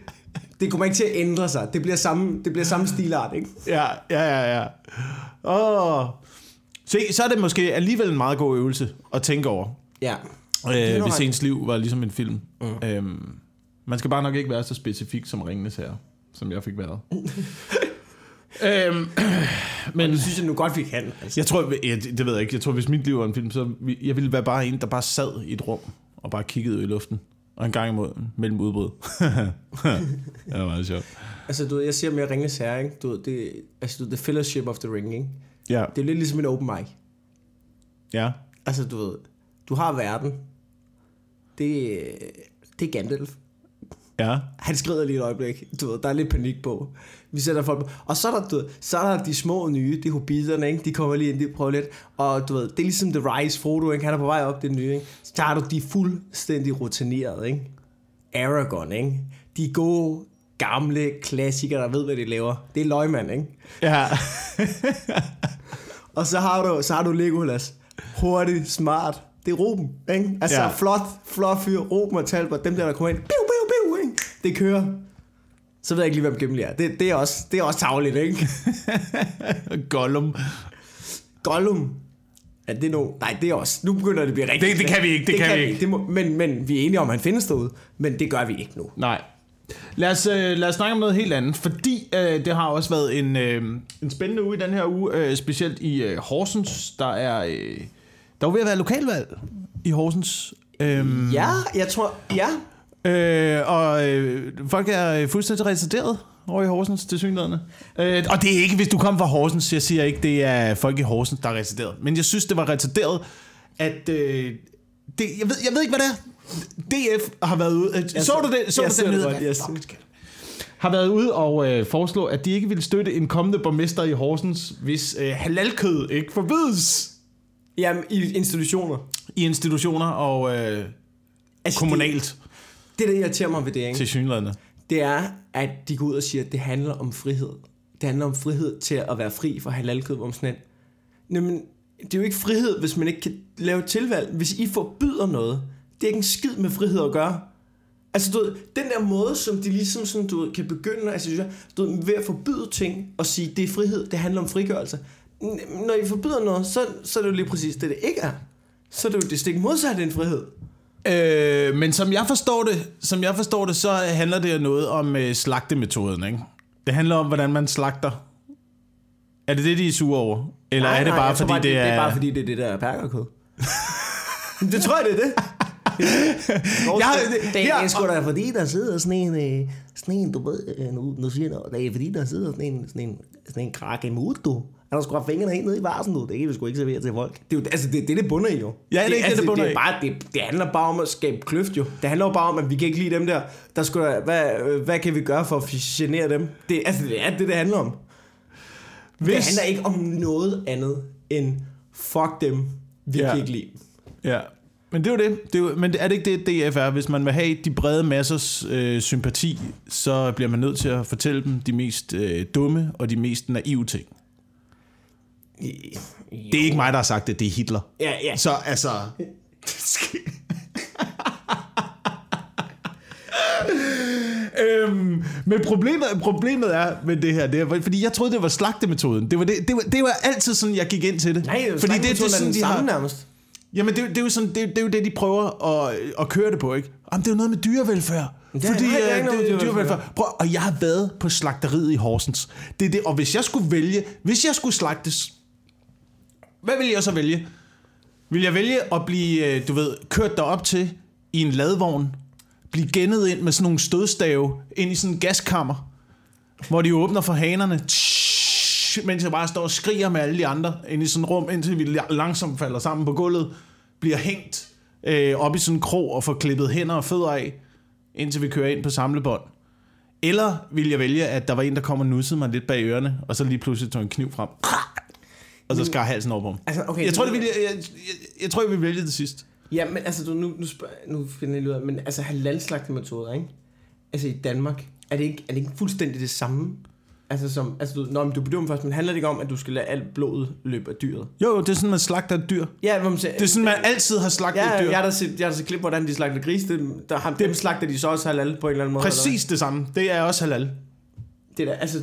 det kommer ikke til at ændre sig. Det bliver samme, det bliver samme stilart, ikke? Ja, ja, ja, ja. Åh. Se, så er det måske alligevel en meget god øvelse at tænke over, Ja. øh, hvis ens liv var ligesom en film. Mm. Øhm, man skal bare nok ikke være så specifik som Ringnes her, som jeg fik været. øhm, men Det synes jeg nu godt, vi kan. Altså. jeg tror, jeg, det ved jeg ikke, jeg tror, hvis mit liv var en film, så jeg ville være bare en, der bare sad i et rum og bare kiggede ud i luften. Og en gang imod, mellem udbrud. det var meget sjovt. Altså, du ved, jeg siger mere Ringens Herre, ikke? Du ved, det, altså, du ved, The Fellowship of the Ring, ikke? Ja, Det er lidt ligesom en open mic. ja. Altså, du ved, du har verden. Det, det er Gandalf. Ja. Han skrider lige et øjeblik. Du ved, der er lidt panik på. Vi sætter folk på. Og så er der, du ved, så er der de små nye, de hobbiterne, ikke? De kommer lige ind, de prøver lidt. Og du ved, det er ligesom The Rise, Frodo, ikke? Han er på vej op, det nye, ikke? Så tager du de fuldstændig rutinerede, ikke? Aragorn, ikke? De gode, gamle klassikere, der ved, hvad de laver. Det er løgmand, ikke? Ja. Og så har du, så har du Legolas. Hurtig, smart. Det er Ruben, ikke? Altså, Ja. ja. flot, flot fyr. Ruben og Talbot, dem der, der kommer ind. Biu, biu, biu, ikke? Det kører. Så ved jeg ikke lige, hvem Gimli er. Det, det, er også, det er også tavligt, ikke? Gollum. Gollum. Ja, det er. Nej, det er også. Nu begynder det at blive rigtigt. Det- det kan vi ikke, det kan vi ikke. Det må, men, men vi er enige om, at han findes derude. Men det gør vi ikke nu. Nej. Lad os, øh, lad os snakke om noget helt andet, fordi øh, det har også været en, øh, en spændende uge i den her uge, øh, specielt i øh, Horsens. Der er, øh, der er jo ved at være lokalvalg i Horsens. Øhm, Ja, jeg tror... Ja. Øh, og øh, folk er øh, fuldstændig retarderet over i Horsens til synligheden. Øh, og det er ikke, hvis du kommer fra Horsens, jeg siger ikke, det er folk i Horsens, der er retarderet. Men jeg synes, det var retarderet, at... Øh, det, jeg, ved, jeg ved ikke, hvad det er. DF har været ude... Øh, så du det? Så jeg du så det nyhed? Fuck, skal- har været ude og øh, foreslå, at de ikke ville støtte en kommende borgmester i Horsens, hvis øh, halalkød ikke forbydes Jamen, i institutioner. i institutioner og øh, Altså, kommunalt Det, det, der irriterer mig ved det, ikke? til synligheden. det er, at de går ud og siger, at det handler om frihed. Det handler om frihed til at være fri for halalkød, hvor man sådan Jamen, det er jo ikke frihed, hvis man ikke kan lave tilvalg. Hvis I forbyder noget, det er ikke en skid med frihed at gøre. Altså, du ved, den der måde, som de ligesom sådan, du ved, kan begynde, altså, du ved, ved at forbyde ting og sige, det er frihed, det handler om frigørelse. N- Når I forbyder noget, så, så er det jo lige præcis det, det ikke er. Så er det jo det stik modsatte en frihed. Øh, men som jeg forstår det, som jeg forstår det, så handler det noget om øh, slagtemetoden, ikke? Det handler om, hvordan man slagter. Er det det, de er sure over? Eller Nej, er det nej, bare, tror fordi det, det, er... det er bare fordi, det er det der er perkerkød. det tror jeg, det er det. Jeg- det, er, det er sgu da fordi, der sidder sådan en, øh, sådan en du ved, øh, nu, nu siger jeg noget, det er fordi, der sidder sådan en, sådan en, sådan en imod, du. Han har sgu haft fingrene helt ned i varsen, du. Det kan vi sgu ikke servere til folk. Det er jo, altså, det, det, det bunder i jo. Ja, det er det, altså, det bunder det, i. er bare, det, det, handler bare om at skabe kløft, jo. Det handler jo bare om, at vi kan ikke lide dem der. Der skulle, hvad, øh, hvad kan vi gøre for at genere dem? Det, altså, det er det, det handler om. Det Hvis- handler ikke om noget andet end fuck dem, vi ja. kan ikke lide. Ja. Men det er jo det. det er jo, men er det ikke det, DF er? Hvis man vil have de brede massers øh, sympati, så bliver man nødt til at fortælle dem de mest øh, dumme og de mest naive ting. Det er ikke mig, der har sagt det, det er Hitler. Ja, ja. Så altså... øhm, men problemet, problemet er med det her, det er, fordi jeg troede, det var slagtemetoden. Det var, det, det, var, det var altid sådan, jeg gik ind til det. Nej, det jo fordi det, det, er sådan, de har, nærmest. Jamen, det, det, er jo sådan, det, det er jo det, de prøver at, at køre det på, ikke? Jamen, det er jo noget med dyrevelfærd. Ja, Fordi nej, det er øh, det, dyrevelfærd. dyrevelfærd. Prøv, og jeg har været på slagteriet i Horsens. Det er det, og hvis jeg skulle vælge, hvis jeg skulle slagtes, hvad ville jeg så vælge? Vil jeg vælge at blive, øh, du ved, kørt derop til i en ladvogn, blive gennet ind med sådan nogle stødstave ind i sådan en gaskammer, hvor de åbner for hanerne, tsh, mens jeg bare står og skriger med alle de andre ind i sådan et rum, indtil vi langsomt falder sammen på gulvet, bliver hængt øh, op i sådan en krog og får klippet hænder og fødder af, indtil vi kører ind på samlebånd. Eller vil jeg vælge, at der var en, der kom og nussede mig lidt bag ørerne, og så lige pludselig tog en kniv frem, og så skar halsen over på ham. Altså, okay, Jeg tror, det- det vil, jeg, jeg, jeg, jeg tror, jeg vil vælge det sidst. Ja, men altså, du, nu, nu, spørg, nu finder jeg lige ud af, men altså halalslagtemetoder, ikke? Altså i Danmark, er det ikke, er det ikke fuldstændig det samme? Altså som, altså du, når du bedøver dem først, men handler det ikke om, at du skal lade alt blodet løbe af dyret? Jo, det er sådan, man slagter et dyr. Ja, hvor man siger, Det er sådan, man altid har slagtet Ja, et dyr. jeg har da set, jeg har set klip, hvordan de slagter gris. Det, der, har, dem slagter de så også halal på en eller anden måde. Præcis det samme. Det er også halal. Eller? Det er da, altså,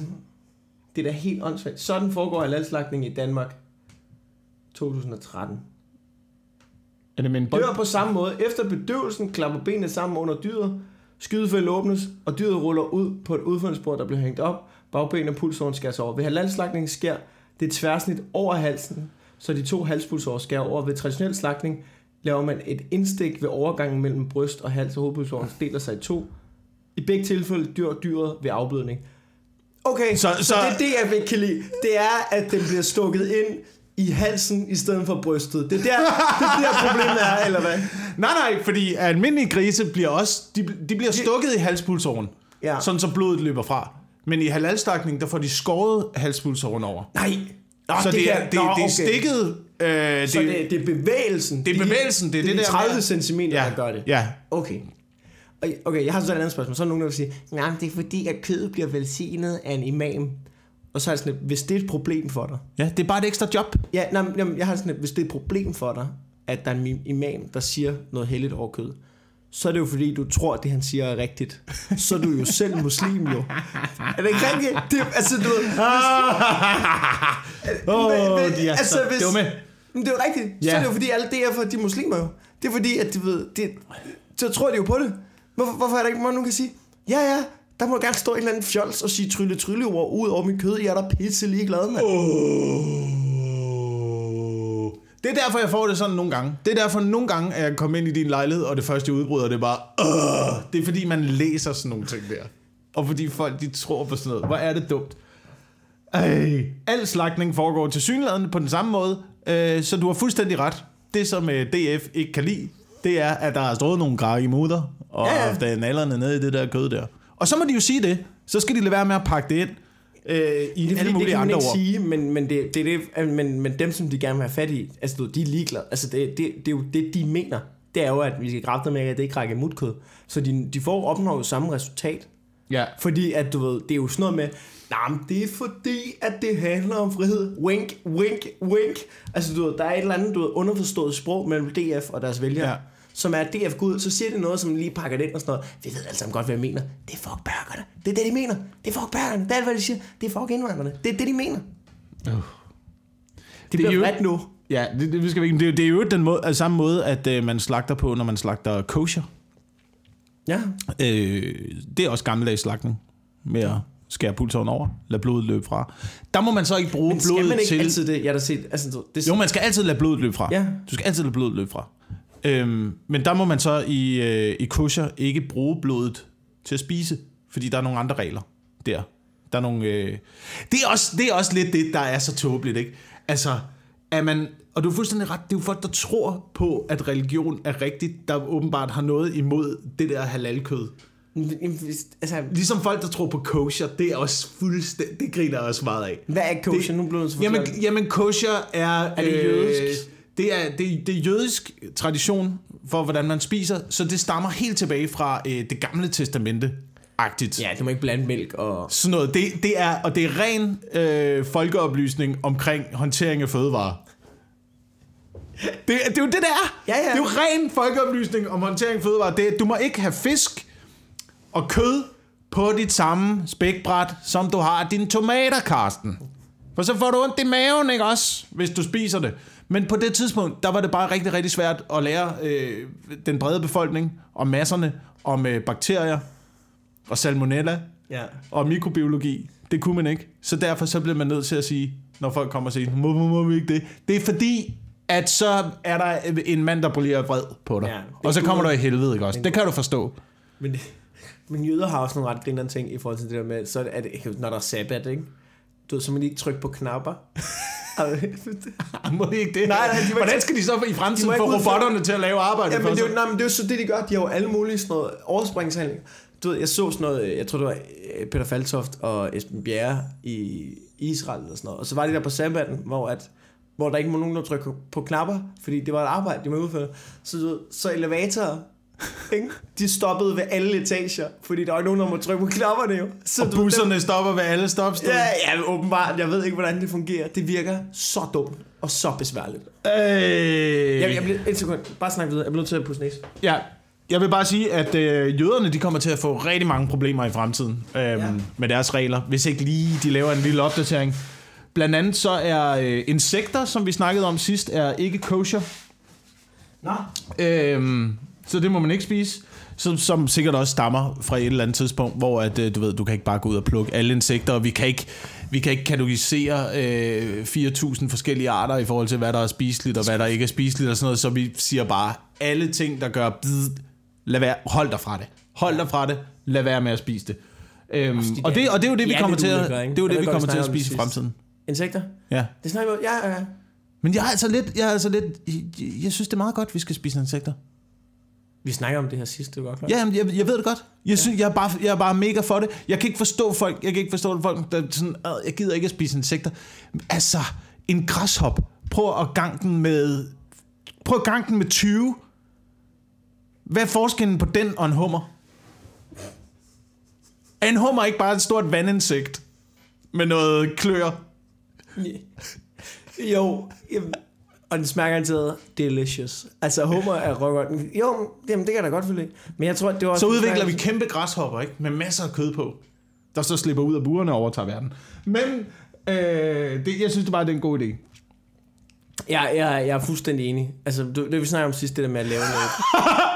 det er da helt åndssvagt. Sådan foregår halalslagtning i Danmark 2013. Er det med en bold? Dør på samme måde. Efter bedøvelsen klapper benene sammen under dyret. Skydefælde åbnes, og dyret ruller ud på et udfundsbord, der bliver hængt op. Bagben og pulsåren skæres over. Ved halalslagtning sker det tværsnit over halsen, så de to halspulsårer skærer over. Ved traditionel slagtning laver man et indstik ved overgangen mellem bryst og hals, og hovedpulsåren deler sig i to. I begge tilfælde dør dyret ved afblødning. Okay, så, så, så det er det, jeg vil kan lide. Det er, at den bliver stukket ind i halsen i stedet for brystet. Det er der, det er der problemet er, eller hvad? Nej, nej, fordi almindelige grise bliver også, de, de bliver stukket i halspulsåren, Ja. sådan så blodet løber fra. Men i halalstakning, der får de skåret halspulsåren over. Nej. Nå, så det, kan- er, det, nå, det er stikket... Øh, Så det, det er bevægelsen. Det er bevægelsen, det er det de der 30 med- cm, ja, der gør det. Ja, Okay. Okay, jeg har så et andet spørgsmål. Så er nogen, der vil sige, nej, det er fordi, at kødet bliver velsignet af en imam. Og så er det sådan, hvis det er et problem for dig. ja, det er bare et ekstra job. Ja, nej, jeg har sådan, hvis det er et problem for dig, at der er en imam, der siger noget helligt over kød, så er det jo fordi, du tror, at det han siger er rigtigt. Så er du jo selv muslim jo. Er det ikke rigtigt? Det, altså, du ved, Åh, Men- men- de er altså, så hvis- dumme. Men det er jo rigtigt. Ja. Så er det jo fordi, alle DF'er, de er muslimer jo. Det er fordi, at de ved, det, så tror de jo på det. Hvorfor, hvorfor er der ikke nogen, der kan sige, ja ja, der må gerne stå en eller anden fjols og sige trylle trylle ord ud over min kød. Jeg er da pisse ligeglad, mand. Oh. Det er derfor, jeg får det sådan nogle gange. Det er derfor nogle gange, at jeg kommer ind i din lejlighed, og det første jeg udbryder, det er bare, Åh! det er fordi, man læser sådan nogle ting der. Og fordi folk, de tror på sådan noget. Hvor er det dumt. Ej. Al slagtning foregår til synligheden på den samme måde, øh, så du har fuldstændig ret. Det, som øh, DF ikke kan lide, det er, at der er stået nogle græk i moder, og Ja, ja, der er nallerne nede i det der kød der. Og så må de jo sige det. Så skal de lade være med at pakke det ind øh, i Det alle fordi, det mulige man andre ord. sige, men, men, det, det det, men, men dem, som de gerne vil have fat i, altså du, de er ligeglade. Altså det, det, det er jo det, de mener. Det er jo, at vi skal grafte med, at det ikke rækker mutkød. Så de, de får opnår jo samme resultat. Ja. Fordi at du ved, det er jo sådan noget med, nej, men det er fordi, at det handler om frihed. Wink, wink, wink. Altså du ved, der er et eller andet du ved, underforstået sprog mellem DF og deres vælgere. Ja. Som er DF går ud, så siger de noget, som lige pakker det ind og sådan noget. Vi ved alle sammen godt, hvad jeg mener. Det er fuck burgerne. Det er det, de mener. Det er fuck burgerne. Det er alt, hvad de siger. Det er fuck indvandrerne. Det er det, de mener. Uh. Det, Det er bliver jo- bredt nu. Ja, det, det, vi skal. Det, er jo- det er jo den måde, altså, samme måde, at øh, man slagter på, når man slagter kosher. Ja. Øh, det er også gammeldags slagtning med at skære pulsåren over, lade blodet løbe fra. Der må man så ikke bruge Men skal blodet man ikke til... altid det? Jeg har da set, altså, det, Jo, man skal altid lade blodet løbe fra. Ja. Du skal altid lade blodet løbe fra. Øhm, men der må man så i, øh, i kosher ikke bruge blodet til at spise, fordi der er nogle andre regler der. Der er nogle... Øh... Det, er også, det er også lidt det, der er så tåbeligt, ikke? Altså, er man... Og du er fuldstændig ret, det er jo folk, der tror på, at religion er rigtigt, der åbenbart har noget imod det der halalkød. altså, Ligesom folk, der tror på kosher, det er også fuldstændig... Det griner jeg også meget af. hvad er kosher? Det- nu blev det så Jamen, forklaret. jamen kosher er... Er det jødisk? Det, er, det, det er jødisk tradition for, hvordan man spiser, så det stammer helt tilbage fra øh, det gamle testamente. Agtigt. Ja, du må ikke blande mælk og... Sådan noget. Det, det er, og det er ren øh, folkeoplysning omkring håndtering af fødevarer. Det, det er jo det, det er. Ja, ja. Det er jo ren folkeoplysning om håndtering af fødevarer. Det, du må ikke have fisk og kød på dit samme spækbræt, som du har dine tomater, Karsten. For så får du ondt i maven, ikke også, hvis du spiser det. Men på det tidspunkt, der var det bare rigtig, rigtig svært at lære øh, den brede befolkning om masserne, om øh, bakterier og salmonella Ja. og mikrobiologi. Det kunne man ikke. Så derfor så bliver man nødt til at sige, når folk kommer og siger, må, må, må vi ikke det? Det er fordi, at så er der en mand, der bliver vred på dig. Ja, og så kommer du i helvede, ikke også? Det kan du forstå. Men, men jøder har også nogle ret grinerende ting i forhold til det der med, så er det, når der er sabbat, ikke? Du ved, så de ikke trykke på knapper. Må de ikke det? Nej, nej, de Hvordan skal de så i de fremtiden få robotterne til at lave arbejde ja, for men det, er jo, nej, men det er jo så det, de gør. De har jo alle mulige sådan noget overspringshandling. Du ved, jeg så sådan noget, jeg tror det var øh, Peter Faltoft og Esben Bjerre i Israel eller sådan noget. Og så var de der på sabbaten, hvor, at, hvor der ikke må nogen, der trykke på knapper, fordi det var et arbejde, de må udføre. Så, så elevatorer, ikke? de stoppede ved alle etager, fordi der var nogen, der må trykke på knapperne jo. Så Og du busserne stopper ved alle stopsteder. Ja, ja, åbenbart. Jeg ved ikke, hvordan det fungerer. Det virker så dumt og så besværligt. Øh. Jeg, jeg bliver, et sekund. Bare snak videre. Jeg bliver nødt til at pusse næse. Ja, jeg vil bare sige, at øh, jøderne de kommer til at få rigtig mange problemer i fremtiden øhm, ja. med deres regler, hvis ikke lige de laver en lille opdatering. Blandt andet så er øh, insekter, som vi snakkede om sidst, er ikke kosher. Nå. Øhm, så det må man ikke spise. Som, som sikkert også stammer fra et eller andet tidspunkt, hvor at, øh, du ved, du kan ikke bare gå ud og plukke alle insekter, og vi kan ikke, vi kan ikke kategorisere øh, 4.000 forskellige arter i forhold til, hvad der er spiseligt og hvad der ikke er spiseligt og sådan noget, så vi siger bare, alle ting, der gør bid, lad være, hold dig fra det. Hold dig fra det, lad være med at spise det. Øhm, og, det, og det er jo det, vi Ja, kommer det til at, ikke? det er jo det, vi kommer til at spise i fremtiden. Insekter? Ja. Det snakker vi. Ja, ja, ja. Men jeg er altså lidt, jeg er altså lidt, jeg, jeg synes, det er meget godt, vi skal spise insekter. Vi snakker om det her sidst, det godt klart. Ja, jamen, jeg, jeg ved det godt. Jeg, synes, jeg, er bare, jeg er bare mega for det. Jeg kan ikke forstå folk, jeg kan ikke forstå folk, der er sådan, "Ad, jeg gider ikke at spise insekter. Altså, en græshop. Prøv at gange den med, prøv at gange den med 20. Hvad er forskellen på den og en hummer? Er en hummer ikke bare et stort vandinsekt med noget klør? Jo, jamen, og den smager altid delicious. Altså, hummer er røvgodt. Jo, jamen, det kan jeg da godt følge. Men jeg tror, det var Så udvikler vi kæmpe græshopper, ikke? Med masser af kød på. Der så slipper ud af burerne og overtager verden. Men øh, det, jeg synes det bare, det er en god idé. Ja, jeg, jeg er fuldstændig enig. Altså, du, det vi snakker om sidst, det der med at lave noget.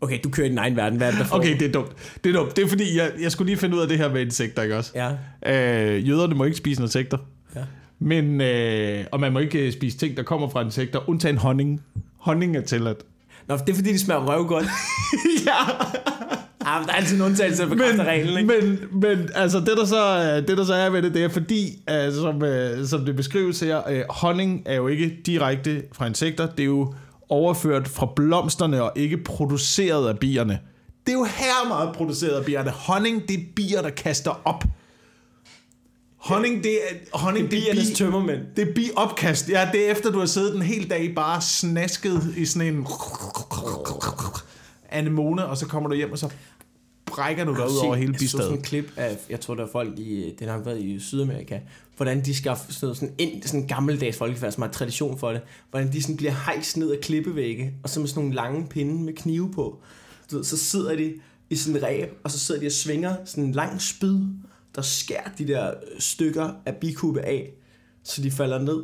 Okay, du kører i din egen verden. Hvad er det, der? Okay, det er dumt. Det er dumt. Det er fordi, jeg, jeg skulle lige finde ud af det her med insekter, ikke også? Ja, Øh, jøderne må ikke spise insekter. ja. Men, øh, og man må ikke øh, spise ting, der kommer fra insekter, undtagen honning. Honning er tilladt. Nå, det er fordi, de smager røvgodt. ja, Ah, der er altid en undtagelse, der bekræfter reglen, ikke? men, men altså, det der, så, det der så er ved det, det er fordi, uh, som, som det beskrives her, uh, honning er jo ikke direkte fra insekter, det er jo overført fra blomsterne og ikke produceret af bierne. Det er jo her meget produceret af bierne. Honning, det er bier, der kaster op. Honning, det er, honning, det er, Biernes bi, tømmermænd. det er biopkast. Ja, det er efter, du har siddet en hel dag bare snasket i sådan en anemone, og så kommer du hjem, og så brækker du dig ud over hele Jeg så sådan en klip af, jeg tror, der er folk i, den har været i Sydamerika, hvordan de skal sådan, sådan ind, sådan en gammeldags folkefærd, som har tradition for det, hvordan de sådan bliver hejst ned ad klippevægge, og så med sådan nogle lange pinde med knive på. Du ved, så sidder de i sådan en ræb, og så sidder de og svinger sådan en lang spyd, der skærer de der øh, stykker af bikube af, så de falder ned.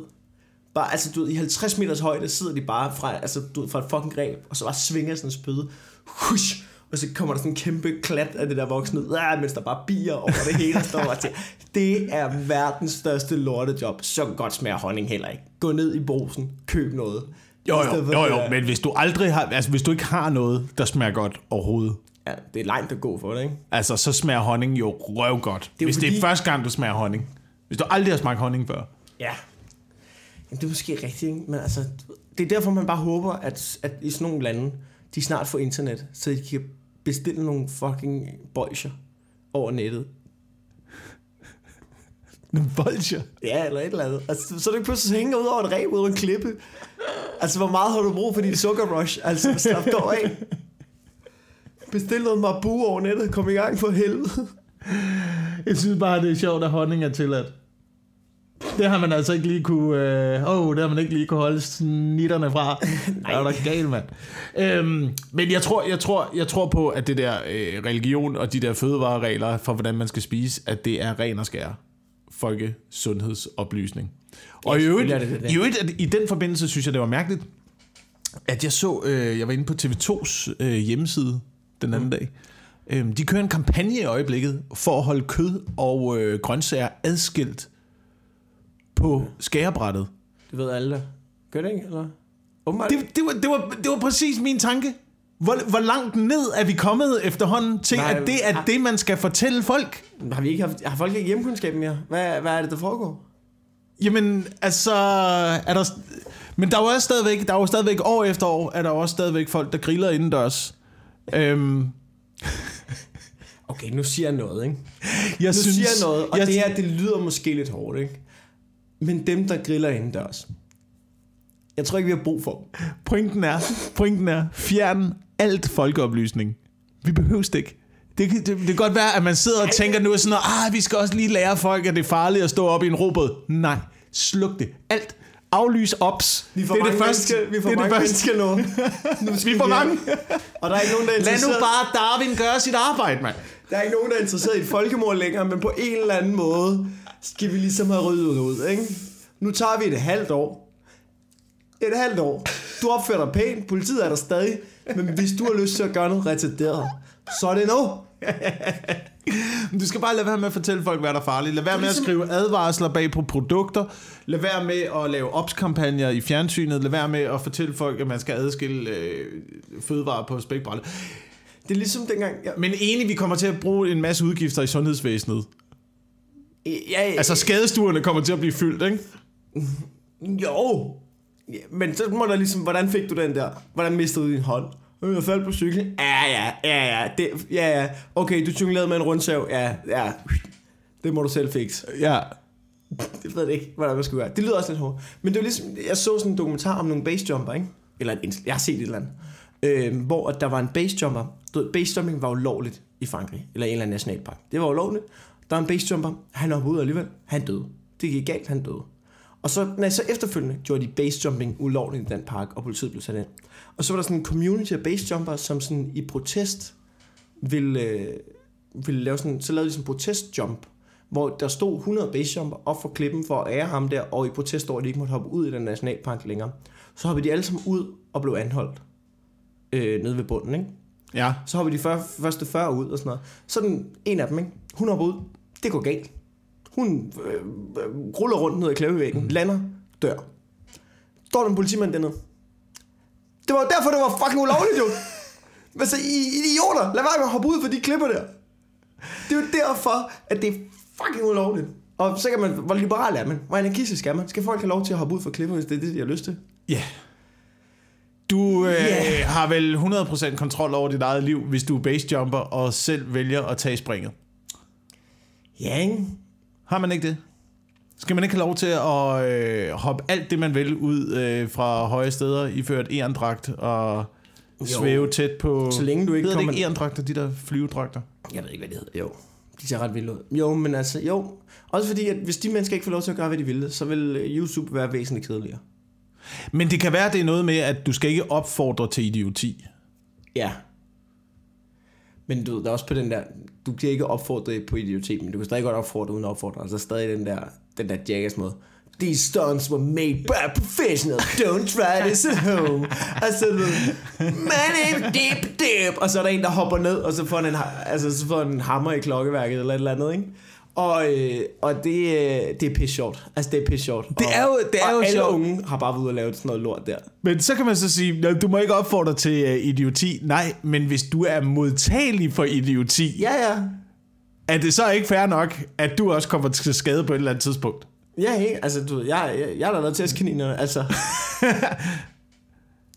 Bare, altså, du ved, i 50 meters højde sidder de bare fra, altså, du ved, fra et fucking greb, og så bare svinger sådan en spyd. Hush! Og så kommer der sådan en kæmpe klat af det der voksne ah, mens der bare bier over det hele, og står og siger, det er verdens største lortejob. Så godt smager honning heller ikke. Gå ned i brusen, køb noget. Jo, jo, jo, jo, men hvis du aldrig har, altså hvis du ikke har noget, der smager godt overhovedet, Ja, det er langt at gå for det, ikke? altså så smager honning jo røvgodt. Det hvis det fordi- er første gang, du smager honning. Hvis du aldrig har smagt honning før. Ja. Jamen, det er måske rigtigt, ikke? Men altså, det er derfor, man bare håber, at, at i sådan nogle lande, de snart får internet, så de kan bestille nogle fucking bolcher over nettet. Nogle bolcher. Ja, eller et eller andet. Altså, så er du ikke pludselig hænger ud over et ræb ud over en klippe. Altså, hvor meget har du brug for dit sukkerrush? Altså, slap dog af. Bestil noget marbu over nettet. Kom i gang for helvede. Jeg synes bare, det er sjovt, at honning er tilladt. Det har man altså ikke lige kunne... Øh, oh, det har man ikke lige kunne holde snitterne fra. Nej. Er der galt, mand. Øhm, men jeg tror, jeg, tror, jeg tror på, at det der øh, religion og de der fødevareregler for, hvordan man skal spise, at det er ren og skær folkesundhedsoplysning. Og i øvrigt, er det det. i, øvrigt, at i den forbindelse synes jeg, det var mærkeligt, at jeg så, øh, jeg var inde på TV2's øh, hjemmeside den anden dag. Øhm, de kører en kampagne i øjeblikket for at holde kød og øh, grøntsager adskilt på skærebrættet. Det ved alle. Gør det ikke, eller? Åbenbart. Det, det, var, det, var, det var præcis min tanke. Hvor, hvor langt ned er vi kommet efterhånden til, Nej, at det er ah. det, man skal fortælle folk? Har, vi ikke haft, har folk ikke hjemkundskab mere? Hvad, hvad er det, der foregår? Jamen, altså, er der... Men der er jo også stadigvæk, der er jo stadigvæk år efter år, er der også stadigvæk folk, der griller indendørs. Øhm, Okay, nu siger jeg noget, ikke? jeg Nu synes, siger jeg noget, og jeg, det her, det lyder måske lidt hårdt, ikke? Men dem, der griller indendørs, jeg tror ikke, vi har brug for dem. Pointen er, pointen er, fjern alt folkeoplysning. Vi behøver det ikke. Det, kan- det, det kan godt være, at man sidder og tænker nu sådan noget, ah, vi skal også lige lære folk, at det er farligt at stå op i en robåd. Nej, sluk det. Alt. Aflys ops. Vi får det er mange det første. mennesker, vi får det er mange det første. mennesker nu. nu Vi får mange. Og der er ikke nogen, der er Lad nu bare Darwin gøre sit arbejde, mand. der er ikke nogen, der er interesseret i et folkemord længere, men på en eller anden måde skal vi ligesom have ryddet ud, ikke? Nu tager vi et halvt år. Et halvt år. Du opfører dig pænt, politiet er der stadig, men hvis du har lyst til at gøre noget retarderet, så er det nu. Du skal bare lade være med at fortælle folk, hvad der er farligt. Lad være med at skrive advarsler bag på produkter. Lad være med at lave opskampagner i fjernsynet. Lad være med at fortælle folk, at man skal adskille øh, fødevarer på spækbrættet. Det er ligesom dengang... Jeg, Men enig, vi kommer til at bruge en masse udgifter i sundhedsvæsenet. ja, ja, Altså skadestuerne kommer til at blive fyldt, ikke? Jo. Ja, men så må der ligesom, hvordan fik du den der? Hvordan mistede du din hånd? Øh, Jeg faldt på cyklen. Ja, ja, ja, ja. Det, ja, ja. Okay, du jonglerede med en rundsav. Ja, ja. Det må du selv fikse. Ja. Det ved jeg ikke, hvordan man skal gøre. Det lyder også lidt hårdt. Men det var ligesom, jeg så sådan en dokumentar om nogle basejumper, ikke? Eller en, jeg har set et eller andet. Øh, hvor at der var en basejumper. Du ved, basejumping var ulovligt i Frankrig. Eller en eller anden nationalpark. Det var ulovligt. Der var en basejumper. Han hoppede ud alligevel. Han døde. Det gik galt, han døde. Og så, nej, så efterfølgende gjorde de basejumping ulovligt i den park, og politiet blev sat ind. Og så var der sådan en community af basejumper, som sådan i protest ville, øh, ville lave sådan, så lavede de sådan en protestjump, hvor der stod 100 basejumper op for klippen for at ære ham der, og i protest over, at de ikke måtte hoppe ud i den nationalpark længere. Så hoppede de alle sammen ud og blev anholdt øh, nede ved bunden, ikke? Ja. Så hopper de før, første 40 ud og sådan noget. Så den en af dem, ikke? hun hopper ud. Det går galt. Hun øh, øh, ruller rundt ned i klæbevæggen, mm. lander, dør. Står der en politimand dernede. Det var derfor, det var fucking ulovligt, jo. Men så, I idioter, lad være med at hoppe ud for de klipper der. Det er jo derfor, at det er fucking ulovligt. Og så kan man, hvor liberal er man? Hvor anarkistisk er man? Skal folk have lov til at hoppe ud for klipper, hvis det er det, de har lyst til? Ja. Yeah. Du øh, Ja. har vel 100% kontrol over dit eget liv, hvis du er basejumper og selv vælger at tage springet. Ja, ikke? Har man ikke det? Skal man ikke have lov til at øh, hoppe alt det, man vil ud øh, fra høje steder, iført ærendragt og svæve tæt på... Så længe du ikke Hedder det kommer- ikke ærendragter, de der flyvedragter? Jeg ved ikke, hvad det hedder. Jo, de ser ret vildt ud. Jo, men altså, jo. Også fordi, at hvis de mennesker ikke får lov til at gøre, hvad de vil, så vil øh, YouTube være væsentligt kedeligere. Men det kan være, det er noget med, at du skal ikke opfordre til idioti. Ja. Men du ved, der er også på den der, du kan ikke opfordre på idiotet, men du kan stadig godt opfordre uden at opfordre. Altså stadig den der, den der jackass måde. These stunts were made by professionals. Don't try this at home. Altså, du my name dip dip. Og så er der en, der hopper ned, og så får han en, altså, så får han en hammer i klokkeværket eller et eller andet, ikke? Og, øh, og det, øh, det er pisse sjovt. Altså, det er pisse sjovt. Det er jo- det er jo alle sjovt. unge har bare været ude og lave sådan noget lort der. Men så kan man så sige, "Nå, du må ikke opfordre til uh, idioti. Nej, men hvis du er modtagelig for idioti, Ja, ja. er det så ikke fair nok, at du også kommer til skade på et eller andet tidspunkt? Ja, ikke? Altså, du jeg, jeg, jeg har da lavet testkaninerne, altså.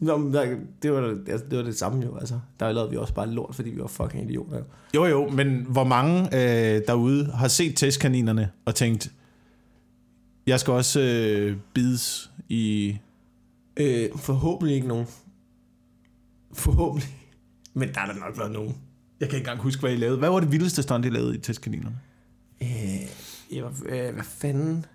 Nå, men der, det, var, det, altså, det var det samme jo, altså. Der lavede vi også bare lort, fordi vi var fucking idioter. jo. Jo jo, men hvor mange øh, derude har set testkaninerne og tænkt, jeg skal også øh, bides i... Øh, forhåbentlig ikke nogen. Forhåbentlig. Men der er der nok været nogen. Jeg kan ikke engang huske, hvad I lavede. Hvad var det vildeste stunt, I lavede i testkaninerne? Øh, jeg var, øh, hvad fanden?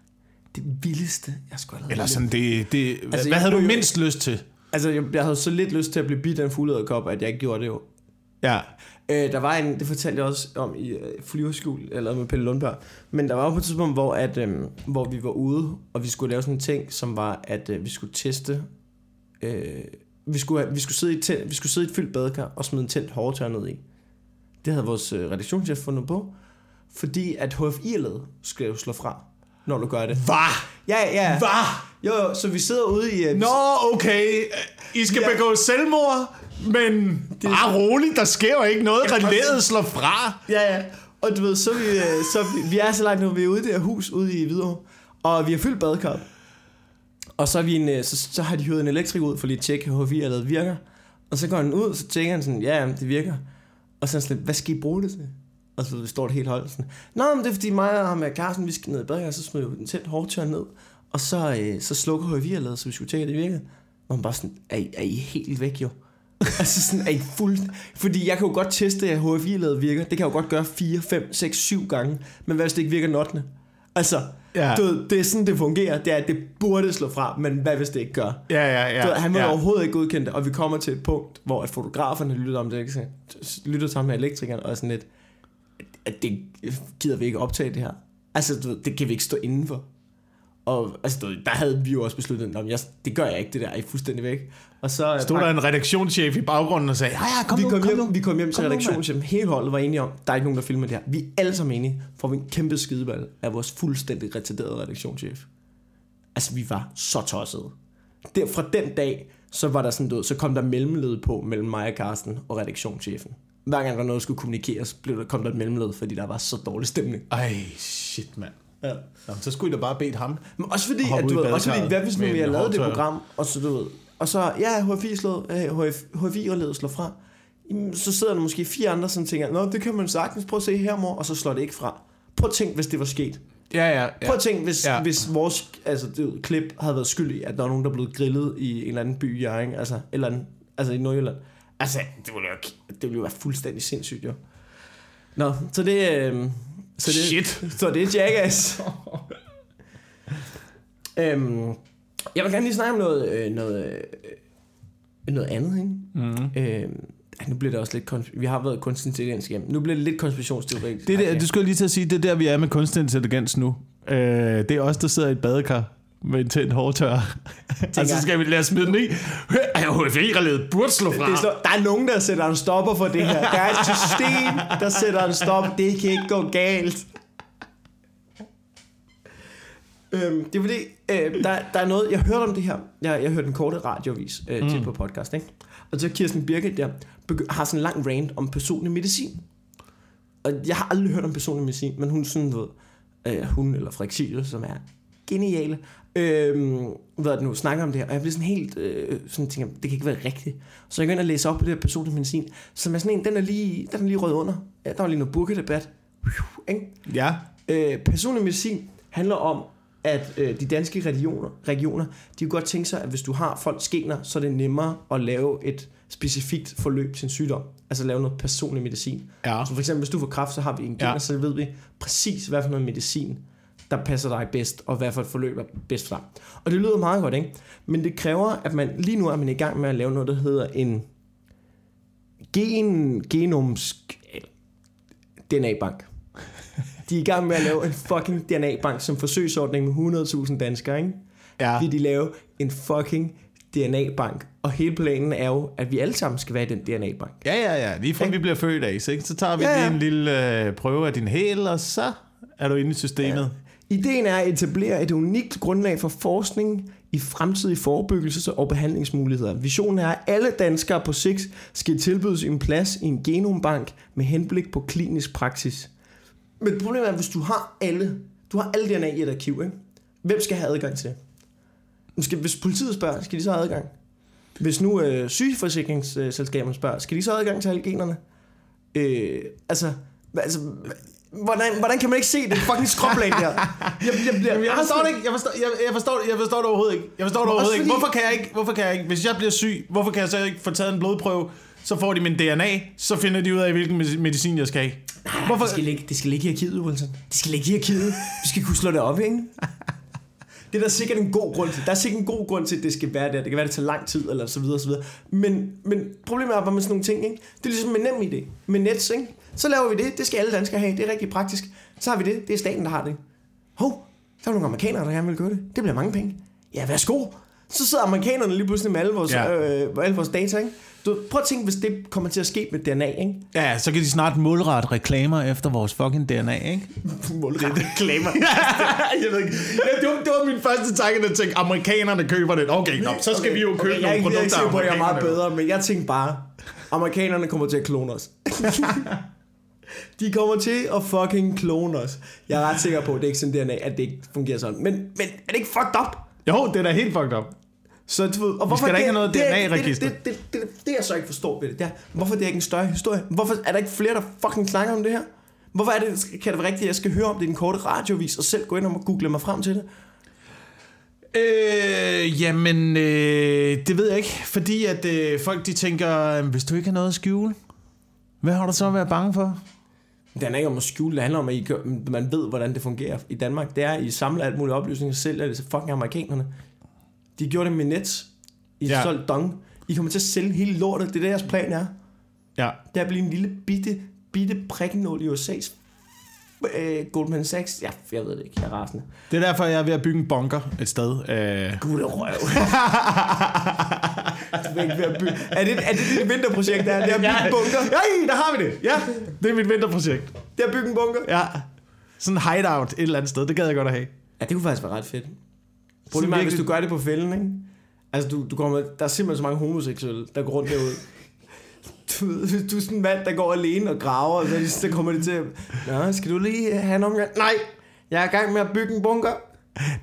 Det vildeste, jeg skulle have. Eller sådan, det... det altså, hvad havde du blev jo- mindst lyst til? Altså, jeg, jeg havde så lidt lyst til at blive bidt af en fuglederkop, at jeg ikke gjorde det jo. Ja. Øh, der var en, det fortalte jeg også om i øh, flyverskul, eller med Pelle Lundberg, men der var jo på et tidspunkt, hvor, at, øh, hvor vi var ude, og vi skulle lave sådan en ting, som var, at øh, vi skulle teste, øh, vi, skulle, vi, skulle sidde i telt, vi skulle sidde i et fyldt badekar og smide en tændt hårdtør ned i. Det havde vores øh, redaktionschef fundet på, fordi at HFI-ledet skal jo slå fra, når du gør det. Hvad? Ja, ja. Hvad? Jo, jo, så vi sidder ude i... Øh, Nå, okay. I skal Ja. begå selvmord, men det bare roligt, der sker jo ikke noget. Relæet slår fra. Ja, ja. Og du ved, så vi, øh, så vi, vi er så langt nu, vi er ude i det her hus ude i Hvidovre, og vi har fyldt badekar. Og så, er vi en, øh, så, så har de hyret en elektriker ud for lige at tjekke, at HFI allerede virker. Og så går han ud, så tjekker han sådan, ja, jamen, det virker. Og så er han sådan, hvad skal I bruge det til? Og så står det helt holdt sådan, Nå, men det er fordi mig og ham med Carsten, vi skal ned i badekar, så smider vi den tæt hårdtør ned. Og så, øh, så slukker allerede, så vi skulle tjekke, at det virker. Og man bare sådan, er I, er I helt væk jo? altså sådan, er I fuld... Fordi jeg kan jo godt teste, at HFI-ladet virker. Det kan jeg jo godt gøre 4, 5, 6, 7 gange. Men hvad hvis det ikke virker den 8. Altså, Ja. du ved, det er sådan, det fungerer. Det er, at det burde slå fra, men hvad hvis det ikke gør? Ja, ja, ja. Du ved, han vil ja. overhovedet ikke godkende det, og vi kommer til et punkt, hvor at fotograferne lytter om det, ikke? Lytter sammen med elektrikeren, og er sådan lidt, at det gider vi ikke optage det her. Altså, du ved, det kan vi ikke stå indenfor. Og altså, du ved, der havde vi jo også besluttet, at jeg, det gør jeg ikke, det der, er I fuldstændig væk. Og så Stod der en redaktionschef i baggrunden og sagde, ja, ja, kom vi, nu, kom kom hjem, nu. vi kom hjem til redaktionen, hele holdet var enige om, der er ikke nogen, der filmer det her. Vi er alle sammen enige, får vi en kæmpe skideball af vores fuldstændig retarderede redaktionschef. Altså, vi var så tossede. Der, fra den dag, så var der sådan, du ved, så kom der mellemled på mellem mig og Carsten og redaktionschefen. Hver gang der noget, skulle kommunikeres, blev der, kom der et mellemled, fordi der var så dårlig stemning. Ej, shit, mand. Ja. Nå, så skulle I da bare bede ham. Men også fordi, at, du ved, også fordi, hvad hvis nu vi har lavet det program, og så du ved, og så, ja, HFI øh, HF, HFI og ledet slår fra, så sidder der måske fire andre, som tænker, nå, det kan man sagtens prøve at se her, mor, og så slår det ikke fra. Prøv at tænke, hvis det var sket. Ja, ja, ja. Prøv at tænke, hvis, Ja. hvis vores altså, det, klip havde været skyld i, at der var nogen, der blev grillet i en eller anden by i Jørgen, altså, eller anden, altså i Nordjylland. Altså, det ville, jo, det ville jo være fuldstændig sindssygt, jo. Nå, så det... Øh, så det, Shit. Så det er Jackass. øhm, jeg vil gerne lige snakke om noget, øh, noget, øh, noget andet, ikke? Mm. Øh, Ej, nu bliver det også lidt... Vi har været kunstig intelligens igennem. Nu bliver det lidt konspirationsteoretisk. Det, er der, Okay. det skulle jeg lige til at sige, det er der, vi er med kunstig intelligens nu. Øh, det er os, der sidder i et badekar med en tændt hårdtør. og så skal vi lade os smide den i. HFI-relæet burde slå fra. Det så, der er nogen, der sætter en stopper for det her. Der er et system, der sætter en stopper. Det kan ikke gå galt. Øhm, det er fordi, øh, der, der er noget, jeg hørte om det her. Jeg, jeg hørte en korte radiovis øh, til Mm. på podcast, ikke? Og så Kirsten Birgit der begy- har sådan en lang rant om personlig medicin. Og jeg har aldrig hørt om personlig medicin, men hun sådan, ved, øh, hun eller Frederik som er geniale, øh, hvad det nu, snakker om det her, og jeg bliver sådan helt, øh, sådan tænker, det kan ikke være rigtigt. Så jeg går ind og læser op på det her personlig medicin, som er sådan en, den er lige, den er lige rød under. Ja, der var lige noget burkedebat. Ikke? Ja. Øh, personlig medicin handler om, at øh, de danske regioner, regioner, de kunne godt tænke sig, at hvis du har folk skener, så er det nemmere at lave et specifikt forløb til en sygdom. Altså lave noget personlig medicin. Ja. Så for eksempel, hvis du får kræft, så har vi en Ja. ja. så ved vi præcis, hvad for noget medicin, der passer dig bedst, og hvad for et forløb er bedst for dig. Og det lyder meget godt, ikke? Men det kræver, at man lige nu er man i gang med at lave noget, der hedder en gen, genomsk DNA-bank. De er i gang med at lave en fucking DNA-bank som forsøgsordning med 100.000 danskere, ikke? Ja. Vil de lave en fucking DNA-bank. Og hele planen er jo, at vi alle sammen skal være i den DNA-bank. Ja, ja, ja. Lige fra vi bliver født af, så, ikke? så tager vi ja, ja. lige en lille øh, prøve af din hæl, og så er du inde i systemet. Ideen er at etablere et unikt grundlag for forskning i fremtidige forebyggelses- og behandlingsmuligheder. Visionen er, at alle danskere på sigt skal tilbydes en plads i en genombank med henblik på klinisk praksis. Men problemet er, at hvis du har alle, du har alle DNA i et arkiv, ikke? hvem skal have adgang til det? Hvis politiet spørger, skal de så have adgang? Hvis nu øh, sygeforsikringsselskaberne spørger, skal de så have adgang til alle generne? Øh, altså, altså hvordan, hvordan kan man ikke se det fucking skråplan der? Jeg, jeg, bliver, Jeg forstår det ikke. Jeg forstår, jeg, jeg forstår, jeg forstår det overhovedet ikke. Jeg forstår det overhovedet ikke. Hvorfor kan jeg ikke? Hvorfor kan jeg ikke? Hvis jeg bliver syg, hvorfor kan jeg så ikke få taget en blodprøve? Så får de min DNA, så finder de ud af, hvilken medic- medicin jeg skal have. Hvorfor? Det skal, ligge, det skal ligge i arkivet, Wilson. Det skal ligge i arkivet. Vi skal kunne slå det op, ikke? Det er der sikkert en god grund til. Der er sikkert en god grund til, at det skal være der. Det kan være, at det tager lang tid, eller så videre, så videre. Men, men problemet er bare med sådan nogle ting, ikke? Det er ligesom med nem idé. Med Nets, ikke? Så laver vi det. Det skal alle danskere have. Det er rigtig praktisk. Så har vi det. Det er staten, der har det. Hov, der er nogle amerikanere, der gerne vil gøre det. Det bliver mange penge. Ja, værsgo. Så sidder amerikanerne lige pludselig med alle vores, Ja. øh, alle vores data, ikke? Du, prøv at tænke, hvis det kommer til at ske med DNA, ikke? Ja, så kan de snart målrette reklamer efter vores fucking DNA, ikke? Målrettet reklamer. jeg ved ikke. Ja, det, var, det var min første tanke, at jeg tænkte, amerikanerne køber det. Okay, nå, så skal vi jo købe okay, jeg nogle ikke, jeg er ikke produkter. sikker på, at jeg er meget bedre, men jeg tænkte bare, amerikanerne kommer til at klone os. De kommer til at fucking klone os. Jeg er ret sikker på, at det er ikke sådan DNA, at det ikke fungerer sådan. Men, men er det ikke fucked up? Jo, det er da helt fucked up. Så du og hvorfor skal da ikke have noget DNA-register. Det, det, det, det, det, jeg så ikke forstår ved det, det er, hvorfor det er ikke en større historie? Hvorfor er der ikke flere, der fucking snakker om det her? Hvorfor er det, kan det være rigtigt, at jeg skal høre om det i en korte radiovis, og selv gå ind og google mig frem til det? Øh, jamen, øh, det ved jeg ikke. Fordi at øh, folk de tænker, hvis du ikke har noget at skjule, hvad har du så at være bange for? Det handler ikke om at skjule, det handler om, at I, gør- man ved, hvordan det fungerer i Danmark. Det er, at I samler alt muligt oplysninger selv, det så fucking amerikanerne. De gjorde det med Nets. I Ja. ja. solgt dong. I kommer til at sælge hele lortet. Det er det, jeres plan er. Ja. Det er at blive en lille bitte, bitte prikkenål i USA's øh, Goldman Sachs. Ja, jeg ved det ikke. Jeg er rasende. Det er derfor, jeg er ved at bygge en bunker et sted. Øh, Gud, det røv. du er ikke ved at bygge. Er det, er det dit vinterprojekt, der? Det er at bygge en bunker? Ja, der har vi det. Ja, det er mit vinterprojekt. Det er at bygge en bunker? Ja. Sådan en hideout et eller andet sted. Det gad jeg godt at have. Ja, det kunne faktisk være ret fedt. Problemet er, hvis du gør det på fælden, ikke? Altså, du, du kommer, der er simpelthen så mange homoseksuelle, der går rundt derude. Du, du er sådan en mand, der går alene og graver, og så, så kommer det til at... Nå, skal du lige have en omgang? Nej, jeg er i gang med at bygge en bunker.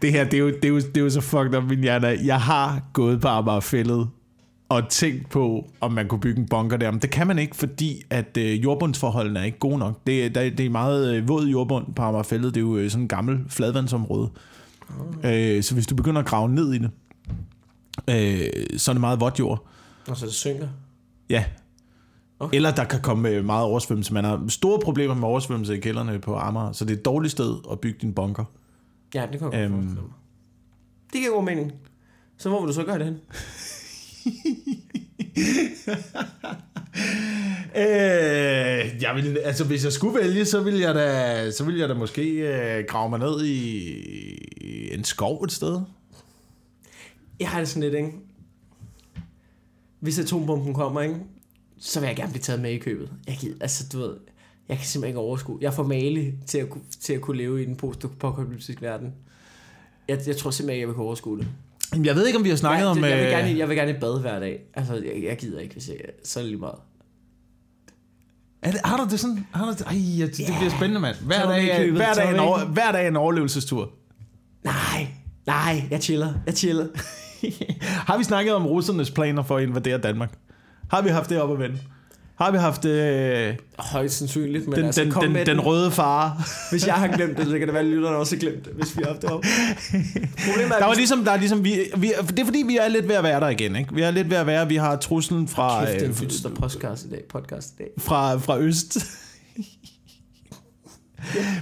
Det her, det er jo, det er jo, det er jo så fucked up, min hjerne. er. Jeg har gået på Amagerfællet og tænkt på, om man kunne bygge en bunker der. Men det kan man ikke, fordi at øh, jordbundsforholdene er ikke gode nok. Det, er- der, det er meget øh, våd jordbund på Amagerfællet. Det er jo øh, sådan en gammel fladvandsområde. Øh, så hvis du begynder at grave ned i det, øh, så er det meget vådt jord. Og så det synker. Ja. Okay. Eller der kan komme øh, meget oversvømmelse. Man har store problemer med oversvømmelse i kælderne på Amager, så det er et dårligt sted at bygge din bunker. Ja, det kan jeg Øhm. godt. Det giver god mening. Så hvor vil du så gøre det hen? Øh, jeg vil, altså, hvis jeg skulle vælge, så ville jeg da, så ville jeg da måske øh, grave mig ned i en skov et sted. Jeg har det sådan lidt, ikke? Hvis atombomben kommer, ikke? Så vil jeg gerne blive taget med i købet. Jeg gider, altså, du ved, jeg kan simpelthen ikke overskue. Jeg får male til at, til at kunne leve i den post-apokalyptiske verden. Jeg, jeg tror simpelthen ikke, jeg vil kunne overskue det. Jeg ved ikke, om vi har snakket jeg, om... jeg, vil øh, gerne, jeg vil gerne i bad hver dag. Altså, jeg, jeg gider ikke, hvis jeg... Så er det lige meget. Er det, har du det sådan? Har du det? Ej, ja, det, det Ja. bliver spændende, mand. Hver er dag, købet, hver, dag en over, hver dag en overlevelsestur. Nej, nej, jeg chiller. Jeg chiller. Har vi snakket om russernes planer for at invadere Danmark? Har vi haft det op at vende? Har vi haft øh, Højst sandsynligt, men den, altså, den, kom den, med den røde fare? Hvis jeg har glemt det, så kan det være, at lytterne også har glemt det, hvis vi har haft det op. Problemet er, Der var ligesom, der er ligesom vi, vi, det er fordi, vi er lidt ved at være der igen. Ikke? Vi er lidt ved at være, vi har truslen fra, Kæft, det er en øh, dyster podcast i dag. Podcast i dag. fra, fra øst.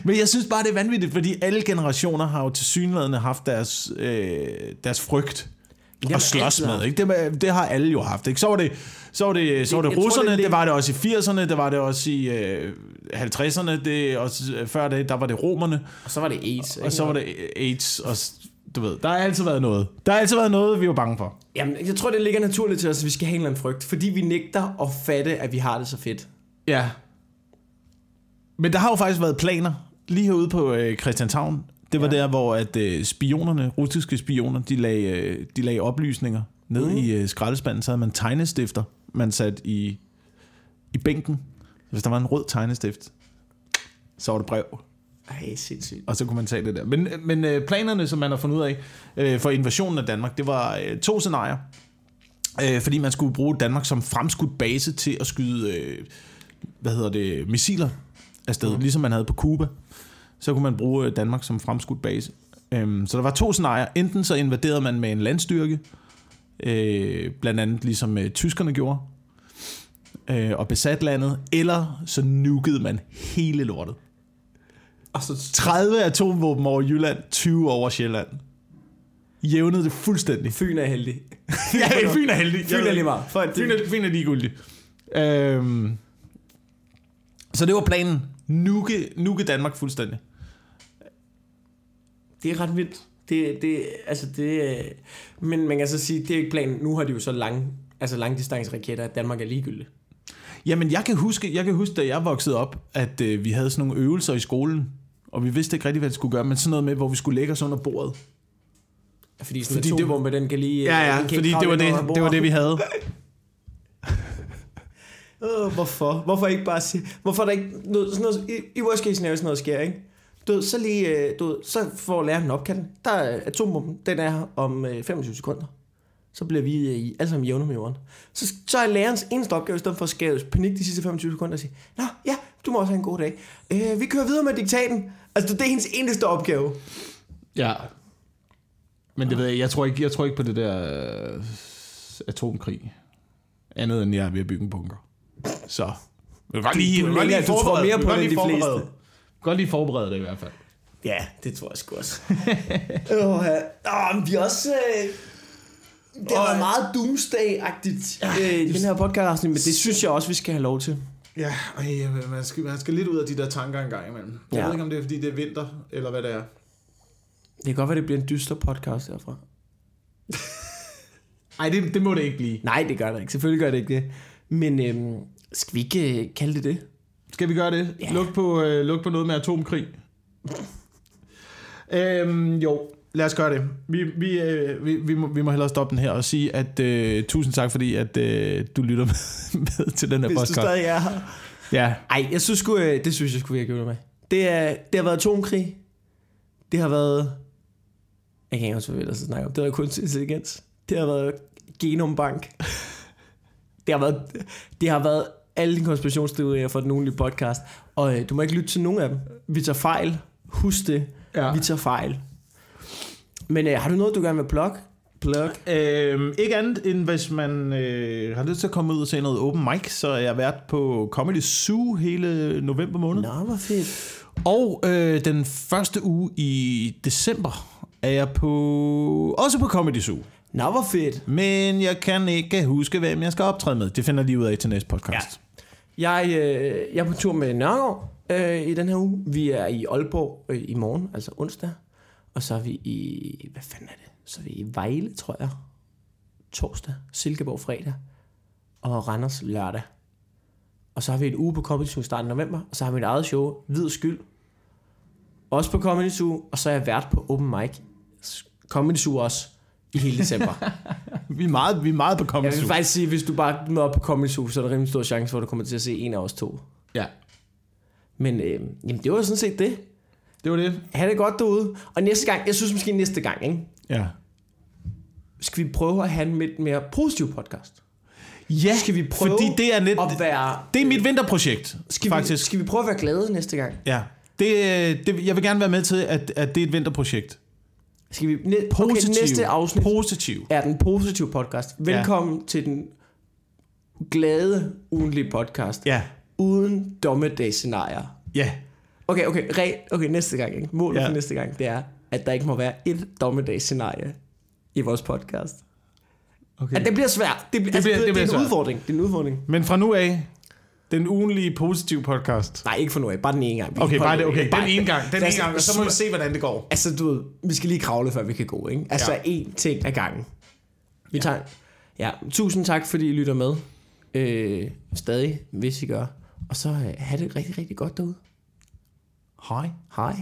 Men jeg synes bare, det er vanvittigt, fordi alle generationer har jo til synligheden haft deres, øh, deres frygt har at slås altid med. Ikke? Det, det har alle jo haft. Ikke? Så var det, så var det, så var det, tror, russerne, det er det, lidt- var det også i 80'erne, det var det også i øh, 50'erne, det, også, øh, før det, der var det romerne, Og så var det AIDS. og så var det AIDS, og du ved, der har altid været noget. Der har altid været noget, vi var bange for. Jamen, jeg tror, det ligger naturligt til os, at vi skal have en eller anden frygt. Fordi vi nægter at fatte, at vi har det så fedt. Ja. Men der har jo faktisk været planer lige herude på øh, Christianshavn. Det var. Ja. der, hvor at øh, spionerne, russiske spioner, de lagde, øh, de lagde oplysninger ned mm. i øh, skraldespanden. Så havde man tegnestifter, man sat i, i bænken. Hvis der var en rød tegnestift, så var det brev, Ej, sindssygt. og så kunne man tage det der. Men, men øh, planerne, som man har fundet ud af øh, for invasionen af Danmark, det var øh, to scenarier. Øh, fordi man skulle bruge Danmark som fremskudt base til at skyde, øh, hvad hedder det, missiler afsted, mm. ligesom man havde på Cuba. Så kunne man bruge Danmark som fremskudt base. Øhm, så der var to scenarier. Enten så invaderede man med en landstyrke, øh, blandt andet ligesom øh, tyskerne gjorde, øh, og besat landet, eller så nukede man hele lortet. Og så 30 atomvåben over Jylland, 20 over Sjælland. Jævnede det fuldstændig. Fyn er heldig. ja, Fyn er heldig. Fyn er lige meget. Fyn er, Fyn er ligegyldig. Øhm, så det var planen. Nuke, nuke Danmark fuldstændig. Det er ret vildt. Det, det, altså det, øh, men man kan så sige, det er ikke planen. Nu har de jo så lange, altså langdistanceraketter, at Danmark er ligegyldig. Jamen, jeg kan huske, jeg kan huske da jeg voksede op, at øh, vi havde sådan nogle øvelser i skolen, og vi vidste ikke rigtig, hvad det skulle gøre, men sådan noget med, hvor vi skulle lægge os under bordet. Fordi sådan Fordi det- atombombe, den kan lige... Ja, den ja, kan ikke fordi det var det, det var det, vi havde. Øh, hvorfor? Hvorfor ikke bare sige... Hvorfor er der ikke noget, sådan noget, i, i worst case scenario sådan noget sker, ikke? Du ved, så lige, øh, du ved, så får læreren en opkald. Der er atombomben, den er her om øh, 25 sekunder. Så bliver vi øh, i, alle sammen jævne med jorden. Så, så er lærerens eneste opgave, i stedet for at skabe panik de sidste 25 sekunder, og sige, Nå, ja, du må også have en god dag. Øh, vi kører videre med diktaten. Altså, det er hendes eneste opgave. Ja. Men det ved jeg, jeg tror ikke, jeg tror ikke på det der øh, atomkrig. Andet end jeg er ved at bygge en bunker. Så. Jeg vil godt lige, jeg vil godt lige tror forberede- mere jeg vil på godt det lige end de forberede- fleste. Godt lige forberede det i hvert fald. Ja, det tror jeg sgu også. Åh, ja. Åh, men vi er også... Øh, det har været meget doomsday-agtigt ja, øh, i den her podcast, men det synes jeg også, vi skal have lov til. Ja, ej, man, skal, man skal lidt ud af de der tanker en gang imellem. Jeg Ja. ved ikke, om det er, fordi det er vinter, eller hvad det er. Det kan godt være, det bliver en dyster podcast herfra. Nej, det, det må det ikke blive. Nej, det gør det ikke. Selvfølgelig gør det ikke det. Men øhm, skal vi ikke øh, kalde det det? Skal vi gøre det? Ja. Luk, på, øh, luk på noget med atomkrig. øhm, jo, lad os gøre det. Vi, vi, øh, vi, vi, må, vi må hellere stoppe den her og sige, at øh, tusind tak, fordi at, øh, du lytter med, med til den her Hvis du podcast. stadig er her. Ja, Ej, jeg synes sgu, øh, det synes jeg skulle virkelig med. Det, er, det har været atomkrig. Det har været... Jeg kan ikke også hvad vi snakke om. Det har været kunstig intelligens. Det har været genombank. Det har været, det har været alle de konspirationsteorier for den ugenlige podcast. Og øh, du må ikke lytte til nogen af dem. Vi tager fejl. Husk det. Ja. Vi tager fejl. Men øh, har du noget, du gerne vil plug? Plug. Øhm, ikke andet end hvis man øh, har lyst til at komme ud og se noget open mic, så er jeg vært på Comedy Zoo hele november måned. Nå, hvor fedt. Og øh, den første uge i december er jeg på også på Comedy Zoo. Nå, hvor fedt. Men jeg kan ikke huske, hvem jeg skal optræde med. Det finder jeg lige ud af til næste podcast. Jeg, øh, jeg er på tur med Nørgaard øh, i den her uge. Vi er i Aalborg øh, i morgen, altså onsdag. Og så er vi i, hvad fanden er det? Så er vi i Vejle, tror jeg. Torsdag, Silkeborg fredag. Og Randers lørdag. Og så har vi et uge på Comedy Zoo starten af november. Og så har vi et eget show, Hvid Skyld. Også på Comedy Zoo. Og så er jeg vært på Open Mic. Comedy Zoo også i hele december. Vi er meget, vi er meget på jeg Comedy vil Zoo. faktisk sige, hvis du bare møder op på Comedy Zoo, så er der rimelig stor chance for, at du kommer til at se en af os to. Ja, Men øh, jamen, det var sådan set det. det var det. Ha' det godt derude. Og næste gang, jeg synes måske næste gang, ikke? Ja. skal vi prøve at have en lidt mere positiv podcast. Ja, Skal vi prøve fordi det er, net, At være, det er mit vinterprojekt, skal, faktisk. Vi, skal vi prøve at være glade næste gang? Ja. Det, det, jeg vil gerne være med til, at, at det er et vinterprojekt. Skal vi, næ- Positiv. Okay, næste afsnit Positiv. er den positive podcast. Velkommen ja. til den glade ugenlige podcast. Ja. Uden dommedagsscenarier. Ja. Okay, okay, re, okay, næste gang. Ikke? Målet Ja. for næste gang, det er, at der ikke må være et dommedagsscenarie i vores podcast. Okay. At det bliver svært. Det, bliver, det, bliver- altså, det det, det, bliver er en svært. udfordring. Det er en udfordring. Men fra nu af, den ugenlige positive podcast. Nej, ikke for nu af. Bare den ene gang. Vi Okay, bare det, okay. Bare- Den ene gang, den Lad ene gang, og så må vi se, hvordan det går. Altså, du ved, vi skal lige kravle, før vi kan gå, ikke? Altså, Ja. én ting ad gangen. Vi tager... Ja, tusind tak, fordi I lytter med. Øh, stadig, hvis I gør. Og så øh, have det rigtig, rigtig godt derude. Hej. Hej.